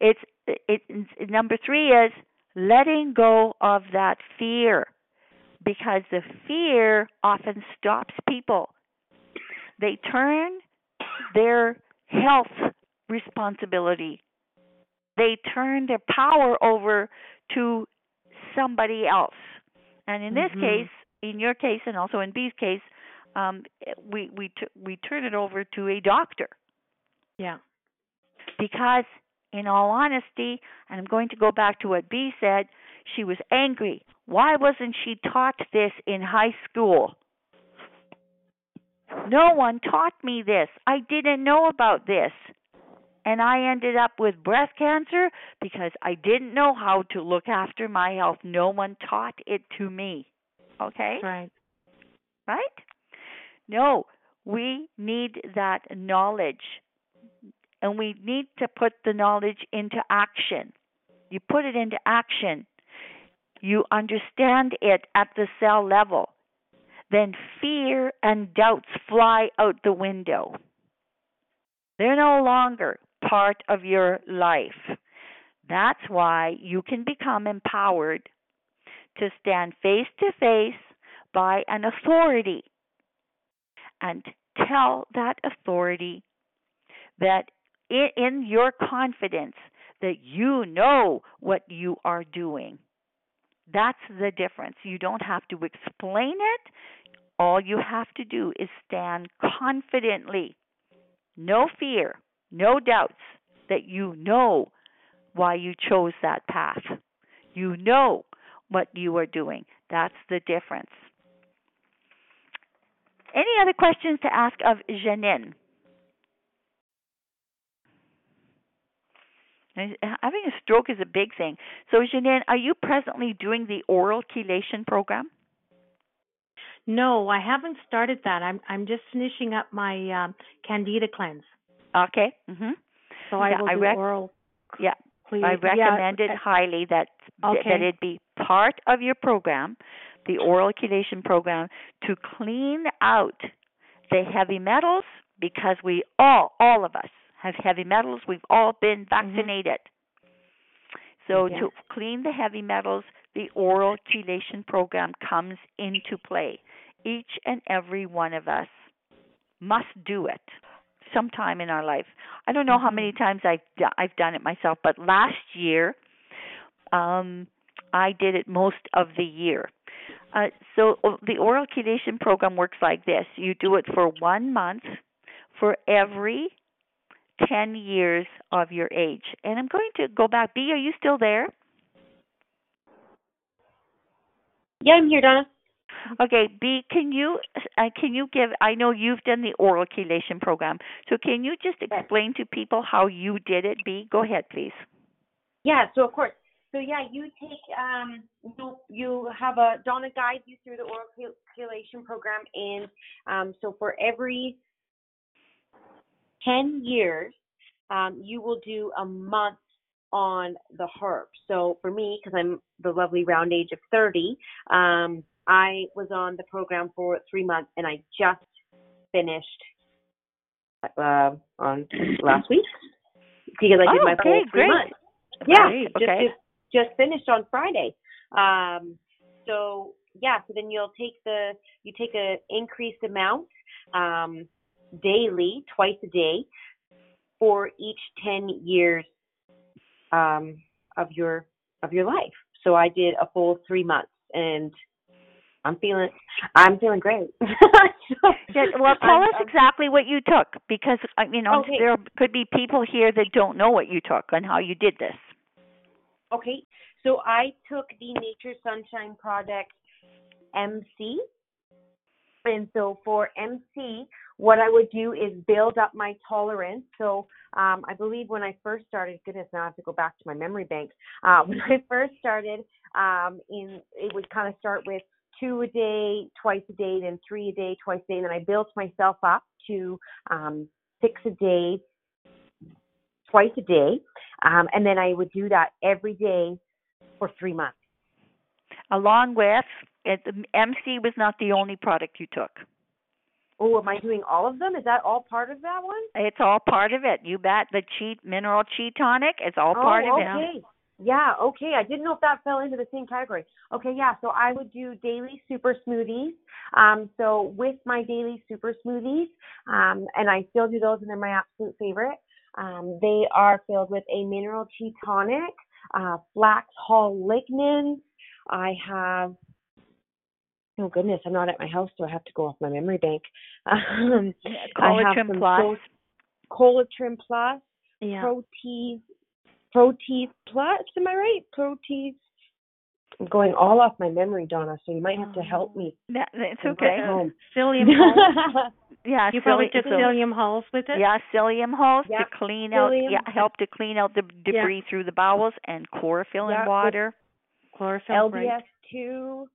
it's it, it number three is letting go of that fear, because the fear often stops people. They turn their health responsibility. They turn their power over to somebody else. And in this Mhm. case, in your case, and also in B's case, um, we we t- we turn it over to a doctor yeah. because in all honesty and i'm going to go back to what b said she was angry why wasn't she taught this in high school no one taught me this i didn't know about this and i ended up with breast cancer because i didn't know how to look after my health no one taught it to me okay right. right? No, we need that knowledge. And we need to put the knowledge into action. You put it into action, you understand it at the cell level. Then fear and doubts fly out the window. They're no longer part of your life. That's why you can become empowered to stand face to face by an authority and tell that authority that in, your confidence that you know what you are doing. That's the difference. You don't have to explain it. All you have to do is stand confidently. No fear, no doubts that you know why you chose that path. You know what you are doing. That's the difference. Any other questions to ask of Janine? Having a stroke is a big thing. So, Janine, are you presently doing the oral chelation program? No, I haven't started that. I'm I'm just finishing up my um, Candida cleanse. Okay. Mhm. So I Yeah, will I rec- oral. Yeah, cle- I yeah, recommend it uh, highly that Okay. that it be part of your program, the oral chelation program, to clean out the heavy metals because we all, all of us, have heavy metals. We've all been vaccinated. So Yes. to clean the heavy metals, the oral chelation program comes into play. Each and every one of us must do it sometime in our life. I don't know how Mhm. many times I've do- I've done it myself, but last year um I did it most of the year. Uh, so uh, the oral chelation program works like this: you do it for one month for every ten years of your age. And I'm going to go back. B, are you still there? Yeah, I'm here, Donna. Okay, B, can you uh, can you give? I know you've done the oral chelation program, so can you just explain to people how you did it? B, go ahead, please. Yeah, so of course. So yeah, you take um you you have a Donna guides you through the oral chel- chelation program and um so for every 10 years um you will do a month on the herb. So for me cuz I'm the lovely round age of 30, um I was on the program for 3 months and I just finished uh on last week because I did Oh, my okay, full 3 great. months. Yeah, Great, just, okay. just just finished on Friday. Um, so yeah, so then you'll take the you take a increased amount um, daily, twice a day, for each ten years um, of your of your life. So I did a full three months, and I'm feeling I'm feeling great. Yeah, well, tell us exactly what you took because I mean, um, Okay. there could be people here that don't know what you took and how you did this. Okay, so I took the Nature Sunshine product MC. And so for MC, what I would do is build up my tolerance. So um, I believe when I first started, goodness, now I have to go back to my memory bank. Uh, when I first started, um, in it would kind of start with two a day, twice a day, then three a day, twice a day, and then I built myself up to um, six a day, twice a day, um, and then I would do that every day for three months. Along with it, the MC was not the only product you took. Oh, am I doing all of them? Is that all part of that one? It's all part of it. You bet. The cheat mineral cheat tonic is all part oh, of it. okay. Yeah, okay. I didn't know if that fell into the same category. Okay, yeah. So I would do daily super smoothies. Um, so with my daily super smoothies, um, and I still do those, and they're my absolute favorite. Um, they are filled with a mineral chi tonic, uh, flax hull lignans. I have. Oh goodness, I'm not at my house, so I have to go off my memory bank. Um, I have Collatrim Plus. Collatrim Plus, Yeah. Protease, Protease Plus. Am I right? Protease. I'm going all off my memory, Donna. So you might have to help me. That, it's when okay. we're home. Psyllium hulls. Yeah, You probably psylli- took so- psyllium hulls with it. Yeah, psyllium hulls Yeah, to clean out. psyllium. Yeah, help to clean out the debris through the bowels and chlorophyll Yeah, in water. Chlorophyll. right. LBS two,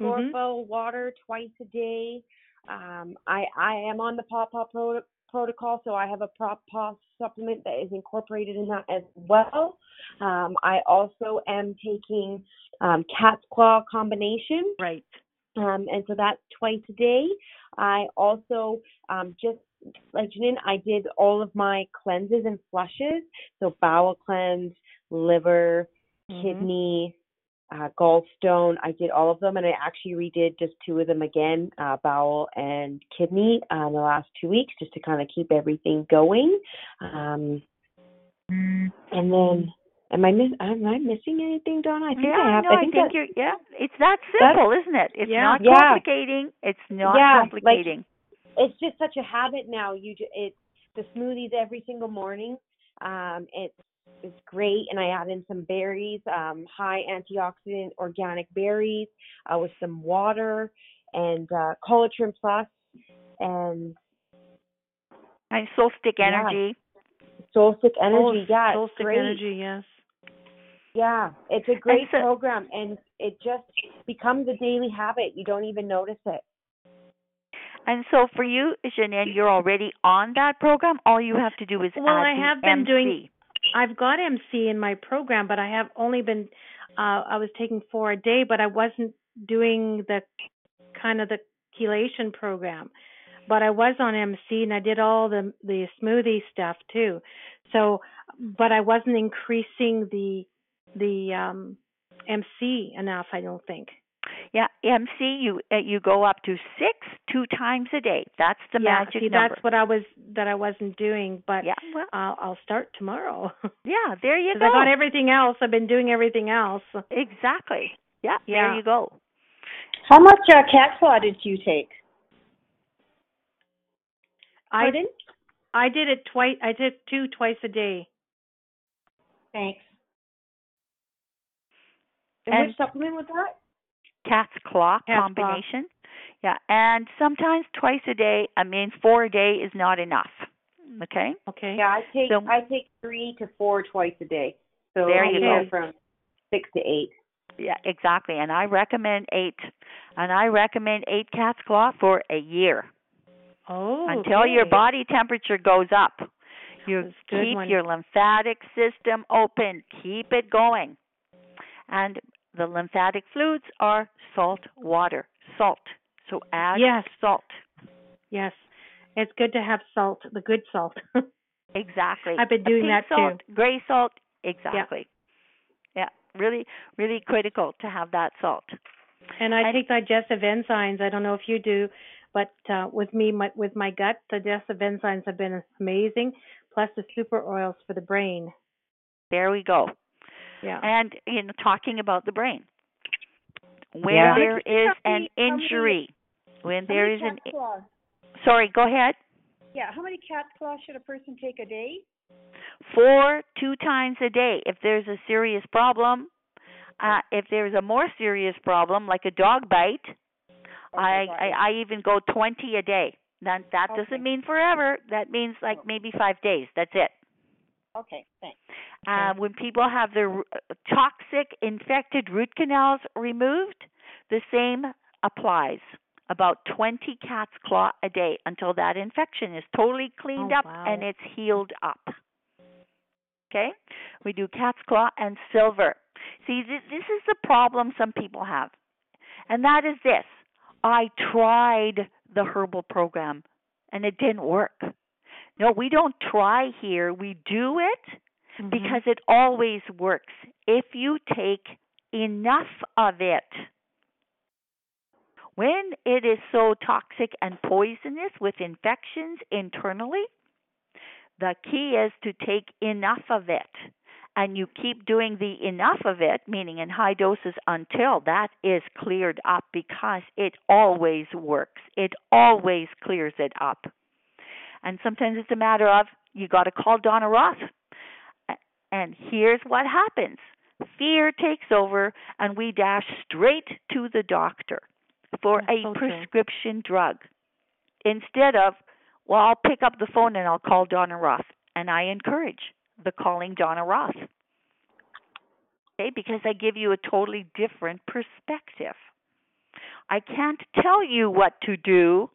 Mm-hmm. chlorophyll water twice a day. Um, I I am on the Pawpaw pro- protocol, so I have a Pawpaw supplement that is incorporated in that as well. Um, I also am taking um, cat's claw combination. Right. um, and so that's twice a day. I also um, just like Janine, I did all of my cleanses and flushes, so bowel cleanse, liver, Mhm. kidney, uh, gallstone. I did all of them, and I actually redid just two of them again, uh, bowel and kidney, uh, in the last two weeks, just to kind of keep everything going. Um, and then, am I miss? Am I missing anything, Donna? I think yeah, I have. no, I think, that, you're. Yeah, it's that simple, isn't it? It's Yeah. not Yeah. complicating. It's not Yeah, like- complicating. it's just such a habit now. You ju- it's the smoothies every single morning. Um, it's it's great, and I add in some berries, um, high antioxidant organic berries, uh, with some water and uh, collagen plus and and soul stick Yeah. energy. soul energy. Oh, yeah, Soul it's great. energy. Yes. Yeah, it's a great so- program, and it just becomes a daily habit. You don't even notice it. And so for you, Janine, you're already on that program. All you have to do is Well, add I the have been MC. doing- I've got MC in my program, but I have only been uh I was taking four a day, but I wasn't doing the kind of the chelation program. But I was on MC and I did all the the smoothie stuff too. So but I wasn't increasing the the um MC enough, I don't think. Yeah, MC, you uh, you go up to six two times a day. That's the yeah, magic see number. that's what I was that I wasn't doing, but yeah, well, uh, I'll start tomorrow. yeah. There you Because go. I got everything else. I've been doing everything else. Exactly. Yeah, Yeah. there you go. How much uh, cat claw did you take? I Pardon? I did it twice. I did two twice a day. Thanks. And, And- which supplement was that? Cat's claw Cat's claw. combination. Yeah, and sometimes twice a day. I mean, four a day is not enough. Okay. Okay. Yeah, I take So- I take three to four twice a day. So There I you go go. from six to eight. Yeah, exactly. And I recommend eight, and I recommend eight cat's claw for a year Oh. until your body temperature goes up. You That's a good keep one. your lymphatic system open. Keep it going. And the lymphatic fluids are salt water. Salt. So add Yes. salt. Yes. It's good to have salt, the good salt. Exactly. I've been doing that too. salt, Gray salt. Exactly. Yeah. Really, really critical to have that salt. and I take digestive enzymes. I don't know if you do, but uh, with me, my, with my gut, digestive enzymes have been amazing. Plus the super oils for the brain. There we go. Yeah. And you know, talking about the brain, when Yeah. there is an many- many- injury, when How there many is an cat claws? sorry, go ahead. Yeah, how many cat claws should a person take a day? Four, two times a day. If there's a serious problem, uh, if there's a more serious problem like a dog bite, I, I. I even go twenty a day. That that Okay. doesn't mean forever. That means like maybe five days. That's it. Okay, thanks. Uh, when people have their uh, toxic infected root canals removed, the same applies. About 20 cat's claw a day until that infection is totally cleaned Oh, up wow. and it's healed up. Okay? We do cat's claw and silver. See, this, this is the problem some people have. And that is this. I tried the herbal program and it didn't work. No, we don't try here. We do it Mhm. because it always works if you take enough of it. When it is so toxic and poisonous with infections internally, the key is to take enough of it. And you keep doing the enough of it, meaning in high doses, until that is cleared up because it always works. It always clears it up. And sometimes it's a matter of you got to call Donna Roth. And here's what happens fear takes over, and we dash straight to the doctor for That's a prescription drug instead of, well, I'll pick up the phone and I'll call Donna Roth. And I encourage the calling Donna Roth. Okay, because I give you a totally different perspective. I can't tell you what to do.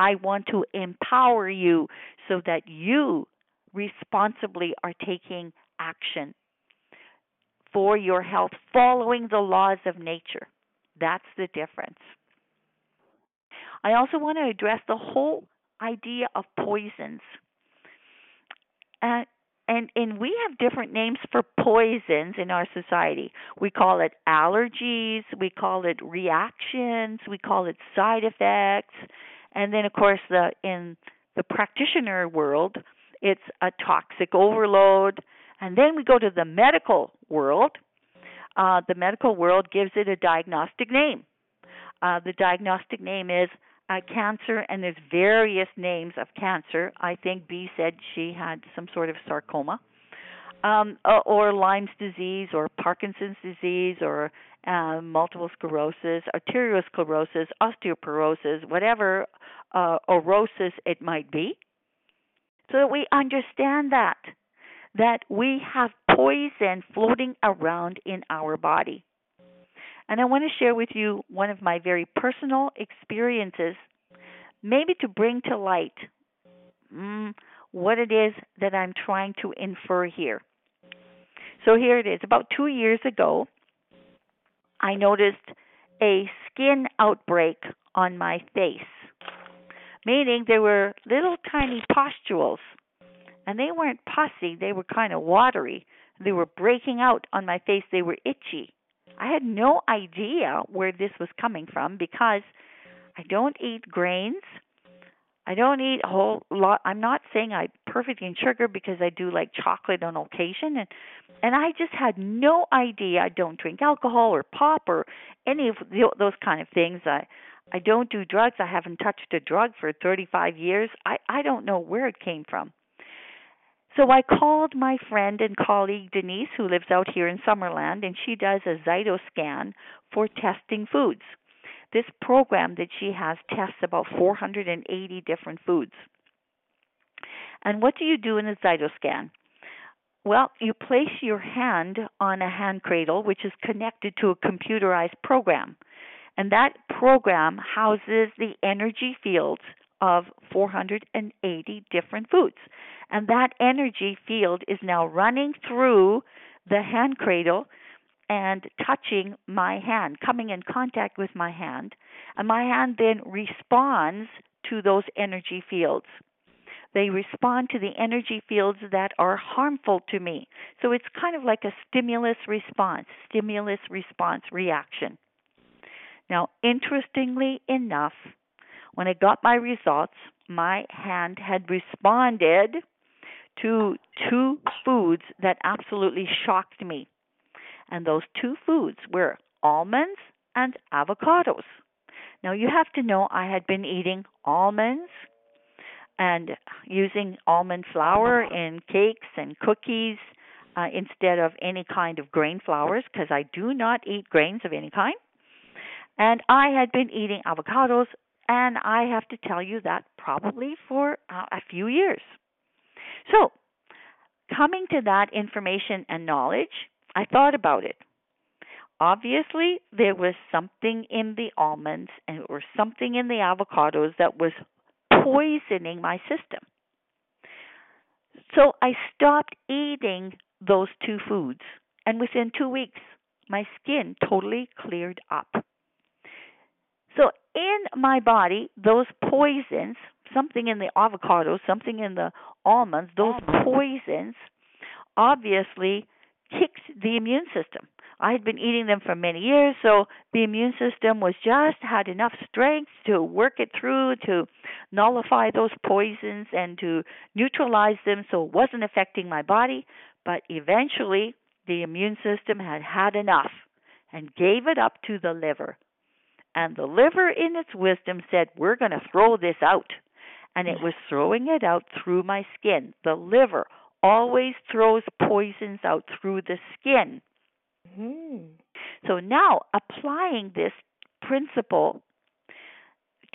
I want to empower you so that you responsibly are taking action for your health, following the laws of nature. That's the difference. I also want to address the whole idea of poisons. Uh, and and we have different names for poisons in our society. We call it allergies, we call it reactions, we call it side effects, and then of course the in the practitioner world, it's a toxic overload, and then we go to the medical world. Uh, the medical world gives it a diagnostic name. Uh, the diagnostic name is uh, cancer, and there's various names of cancer. I think B said she had some sort of sarcoma, um, or, or Lyme's disease, or Parkinson's disease, or uh, multiple sclerosis, arteriosclerosis, osteoporosis, whatever uh, orosis it might be, so that we understand that that we have poison floating around in our body. And I want to share with you one of my very personal experiences, maybe to bring to light mm, what it is that I'm trying to infer here. So here it is. About two years ago, I noticed a skin outbreak on my face, meaning there were little tiny pustules, and they weren't pussy, they were kind of watery. They were breaking out on my face, they were itchy. I had no idea where this was coming from because I don't eat grains. I don't eat a whole lot. I'm not saying I'm perfect in sugar because I do like chocolate on occasion, and and I just had no idea. I don't drink alcohol or pop or any of the, those kind of things. I I don't do drugs. I haven't touched a drug for 35 years. I I don't know where it came from. So I called my friend and colleague Denise, who lives out here in Summerland, and she does a Zytoscan for testing foods. This program that she has tests about 480 different foods. And what do you do in a Zytoscan? Well, you place your hand on a hand cradle, which is connected to a computerized program. And that program houses the energy fields of 480 different foods. And that energy field is now running through the hand cradle and touching my hand, coming in contact with my hand. And my hand then responds to those energy fields. They respond to the energy fields that are harmful to me. So it's kind of like a stimulus response, stimulus response reaction. Now, interestingly enough, when I got my results, my hand had responded to two foods that absolutely shocked me. And those two foods were almonds and avocados. Now, you have to know I had been eating almonds and using almond flour in cakes and cookies uh, instead of any kind of grain flours because I do not eat grains of any kind. And I had been eating avocados, and I have to tell you that probably for uh, a few years. So, coming to that information and knowledge, I thought about it. Obviously, there was something in the almonds and or something in the avocados that was poisoning my system. So I stopped eating those two foods, and within two weeks, my skin totally cleared up. So in my body, those poisons, something in the avocados, something in the almonds, those poisons obviously kicked the immune system. I had been eating them for many years, so the immune system was just had enough strength to work it through to nullify those poisons and to neutralize them so it wasn't affecting my body. But eventually, the immune system had had enough and gave it up to the liver. And the liver, in its wisdom, said, We're going to throw this out. And it mm. was throwing it out through my skin. The liver always throws poisons out through the skin. Mm-hmm. So now applying this principle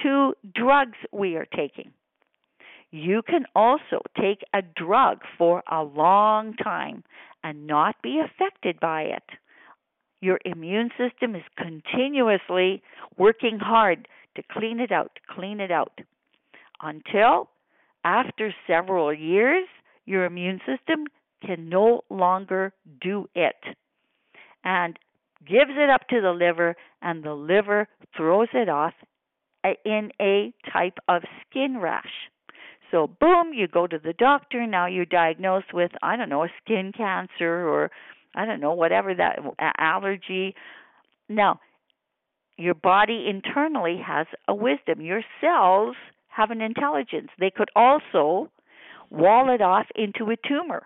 to drugs we are taking. You can also take a drug for a long time and not be affected by it. Your immune system is continuously working hard to clean it out, clean it out, until after several years, your immune system can no longer do it and gives it up to the liver, and the liver throws it off in a type of skin rash. So, boom, you go to the doctor. Now you're diagnosed with, I don't know, a skin cancer or I don't know, whatever that allergy. Now, your body internally has a wisdom. Your cells have an intelligence. They could also wall it off into a tumor.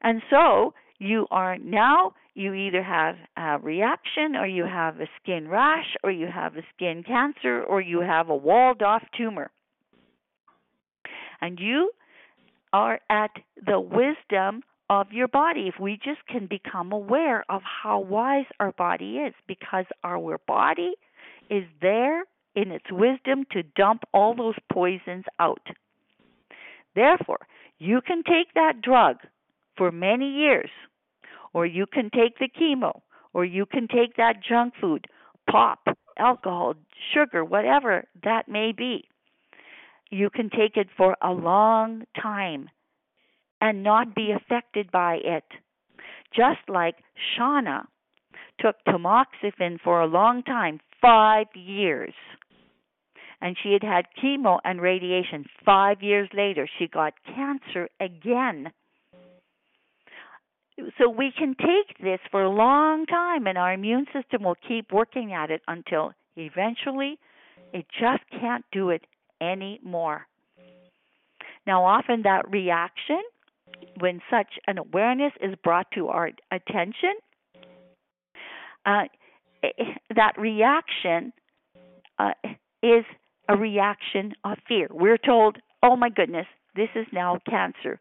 And so you are now you either have a reaction or you have a skin rash or you have a skin cancer or you have a walled off tumor. And you are at the wisdom of your body if we just can become aware of how wise our body is because our body is there in its wisdom to dump all those poisons out. Therefore, you can take that drug for many years, or you can take the chemo, or you can take that junk food, pop, alcohol, sugar, whatever that may be. You can take it for a long time and not be affected by it. Just like Shauna took tamoxifen for a long time, five years. And she had had chemo and radiation. Five years later, she got cancer again. So we can take this for a long time, and our immune system will keep working at it until eventually it just can't do it anymore. Now, often that reaction when such an awareness is brought to our attention, uh, that reaction uh, is a reaction of fear. We're told, oh my goodness, this is now cancer.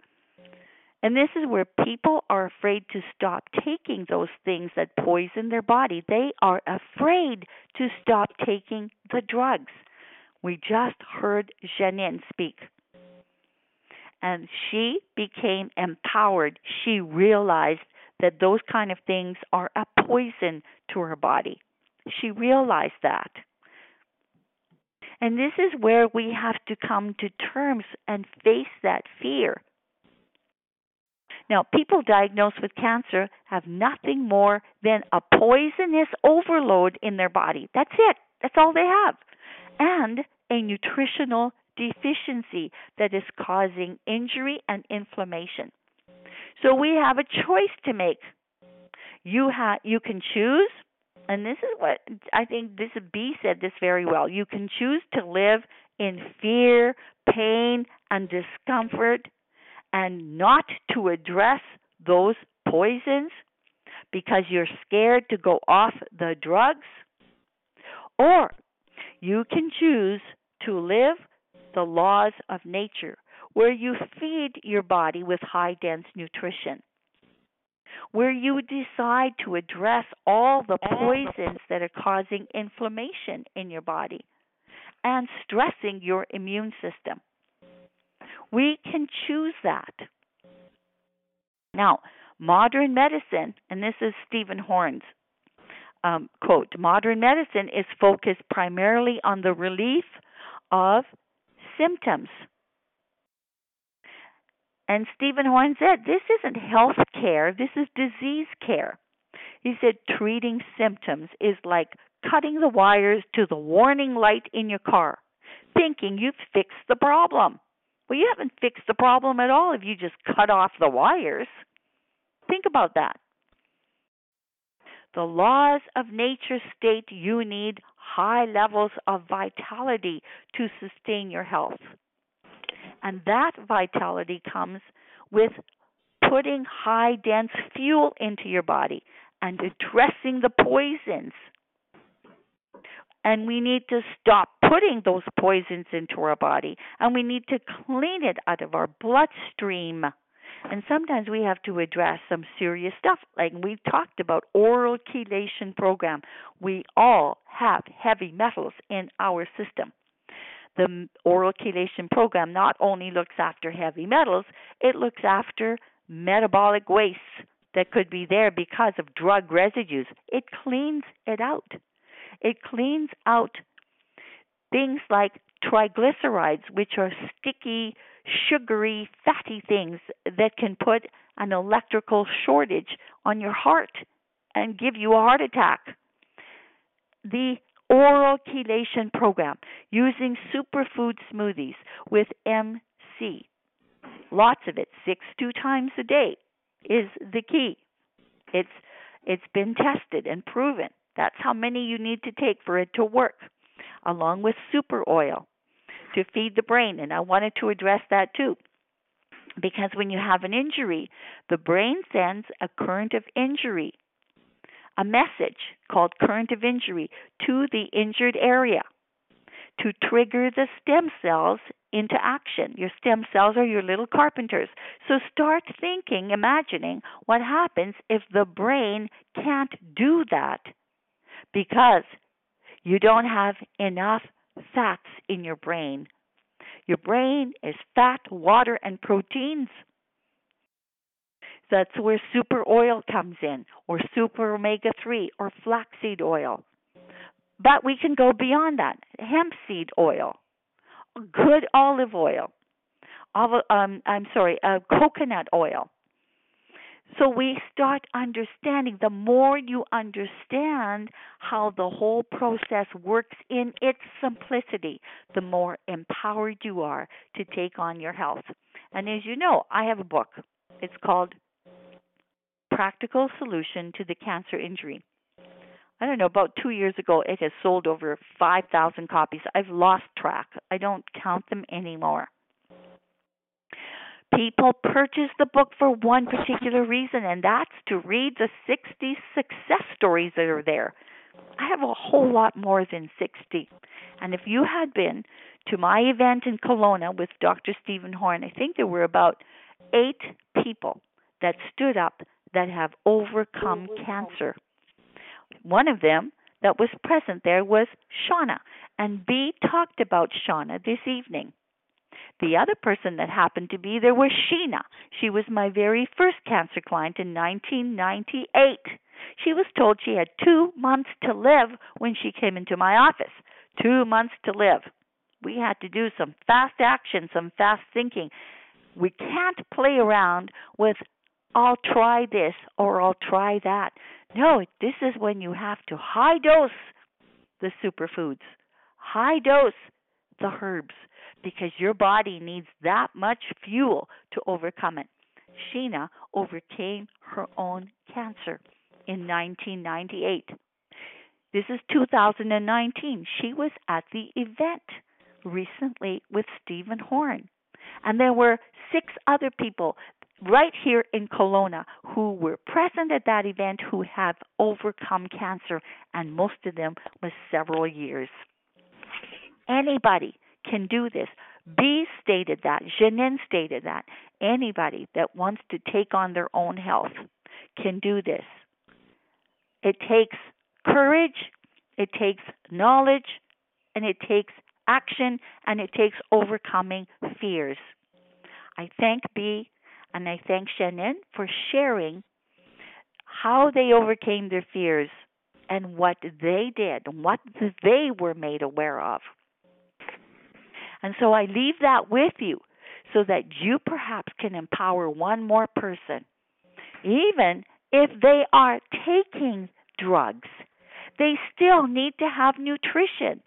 And this is where people are afraid to stop taking those things that poison their body. They are afraid to stop taking the drugs. We just heard Janine speak. And she became empowered. She realized that those kind of things are a poison to her body. She realized that. And this is where we have to come to terms and face that fear. Now, people diagnosed with cancer have nothing more than a poisonous overload in their body. That's it. That's all they have. And a nutritional deficiency that is causing injury and inflammation. So we have a choice to make. You have you can choose and this is what I think this B said this very well. You can choose to live in fear, pain, and discomfort and not to address those poisons because you're scared to go off the drugs. Or you can choose to live the laws of nature where you feed your body with high dense nutrition where you decide to address all the poisons that are causing inflammation in your body and stressing your immune system. We can choose that. Now, modern medicine, and this is Stephen Horn's um, quote modern medicine is focused primarily on the relief of symptoms and Stephen Horn said, This isn't health care, this is disease care. He said, Treating symptoms is like cutting the wires to the warning light in your car, thinking you've fixed the problem. Well, you haven't fixed the problem at all if you just cut off the wires. Think about that. The laws of nature state you need high levels of vitality to sustain your health. And that vitality comes with putting high dense fuel into your body and addressing the poisons. And we need to stop putting those poisons into our body and we need to clean it out of our bloodstream. And sometimes we have to address some serious stuff, like we talked about oral chelation program. We all have heavy metals in our system the oral chelation program not only looks after heavy metals, it looks after metabolic wastes that could be there because of drug residues. It cleans it out. It cleans out things like triglycerides, which are sticky, sugary, fatty things that can put an electrical shortage on your heart and give you a heart attack. The oral chelation program using superfood smoothies with MC. Lots of it, six two times a day, is the key. It's it's been tested and proven. That's how many you need to take for it to work, along with super oil to feed the brain. And I wanted to address that too. Because when you have an injury, the brain sends a current of injury a message called current of injury to the injured area to trigger the stem cells into action. Your stem cells are your little carpenters. So start thinking, imagining what happens if the brain can't do that because you don't have enough fats in your brain. Your brain is fat, water, and proteins. That's where super oil comes in, or super omega 3, or flaxseed oil. But we can go beyond that hemp seed oil, good olive oil, um, I'm sorry, uh, coconut oil. So we start understanding. The more you understand how the whole process works in its simplicity, the more empowered you are to take on your health. And as you know, I have a book. It's called practical solution to the cancer injury. I don't know, about two years ago, it has sold over 5,000 copies. I've lost track. I don't count them anymore. People purchase the book for one particular reason, and that's to read the 60 success stories that are there. I have a whole lot more than 60. And if you had been to my event in Kelowna with Dr. Stephen Horn, I think there were about eight people that stood up that have overcome cancer. One of them that was present there was Shauna, and B talked about Shauna this evening. The other person that happened to be there was Sheena. She was my very first cancer client in 1998. She was told she had two months to live when she came into my office. Two months to live. We had to do some fast action, some fast thinking. We can't play around with, I'll try this or I'll try that. No, this is when you have to high dose the superfoods, high dose the herbs, because your body needs that much fuel to overcome it. Sheena overcame her own cancer in 1998. This is 2019. She was at the event recently with Stephen Horn. And there were six other people right here in Kelowna who were present at that event who have overcome cancer, and most of them with several years. Anybody can do this. B stated that. Janine stated that. Anybody that wants to take on their own health can do this. It takes courage, it takes knowledge, and it takes action, and it takes overcoming fears. I thank B and I thank Shannon for sharing how they overcame their fears and what they did and what they were made aware of. And so I leave that with you so that you perhaps can empower one more person, even if they are taking drugs. They still need to have nutrition.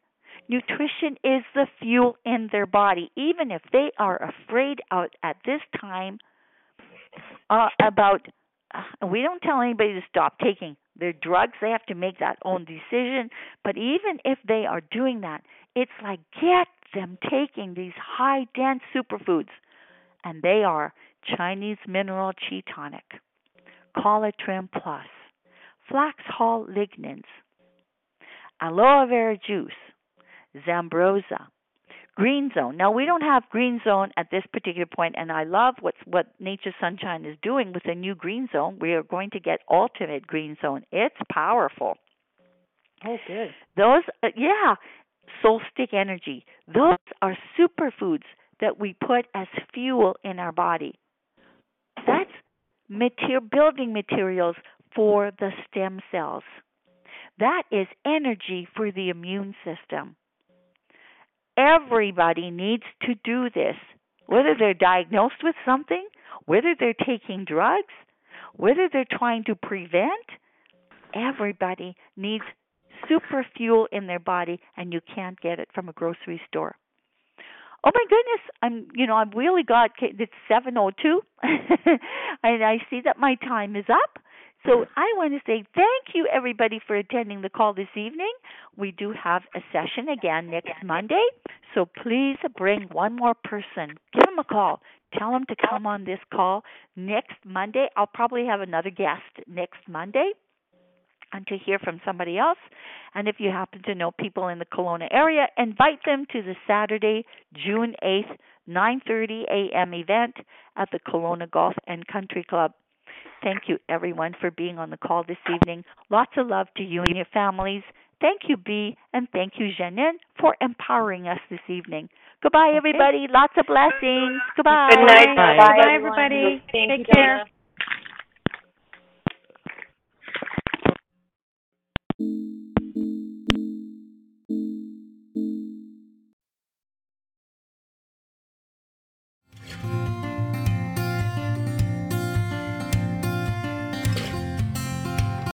Nutrition is the fuel in their body, even if they are afraid out at this time uh, about. Uh, we don't tell anybody to stop taking their drugs. They have to make that own decision. But even if they are doing that, it's like get them taking these high dense superfoods, and they are Chinese mineral chi tonic, Collatrim plus, flax hull lignans, aloe vera juice, Zambroza, Green Zone. Now we don't have Green Zone at this particular point, and I love what what Nature Sunshine is doing with the new Green Zone. We are going to get Ultimate Green Zone. It's powerful. Oh, good. Those, uh, yeah, Soul Stick Energy. Those are superfoods that we put as fuel in our body. That's material, building materials for the stem cells. That is energy for the immune system. Everybody needs to do this, whether they're diagnosed with something, whether they're taking drugs, whether they're trying to prevent. Everybody needs super fuel in their body, and you can't get it from a grocery store. Oh my goodness, I'm you know I've really got it's 7:02, and I see that my time is up. So I want to say thank you everybody for attending the call this evening. We do have a session again next Monday, so please bring one more person. Give them a call. Tell them to come on this call next Monday. I'll probably have another guest next Monday and to hear from somebody else. And if you happen to know people in the Kelowna area, invite them to the Saturday, June 8th, 9:30 a.m. event at the Kelowna Golf and Country Club. Thank you, everyone, for being on the call this evening. Lots of love to you and your families. Thank you, B, and thank you, Janine, for empowering us this evening. Goodbye, everybody. Lots of blessings. Goodbye. Good night. Bye, Bye. everybody. Thank Take you, care. Donna.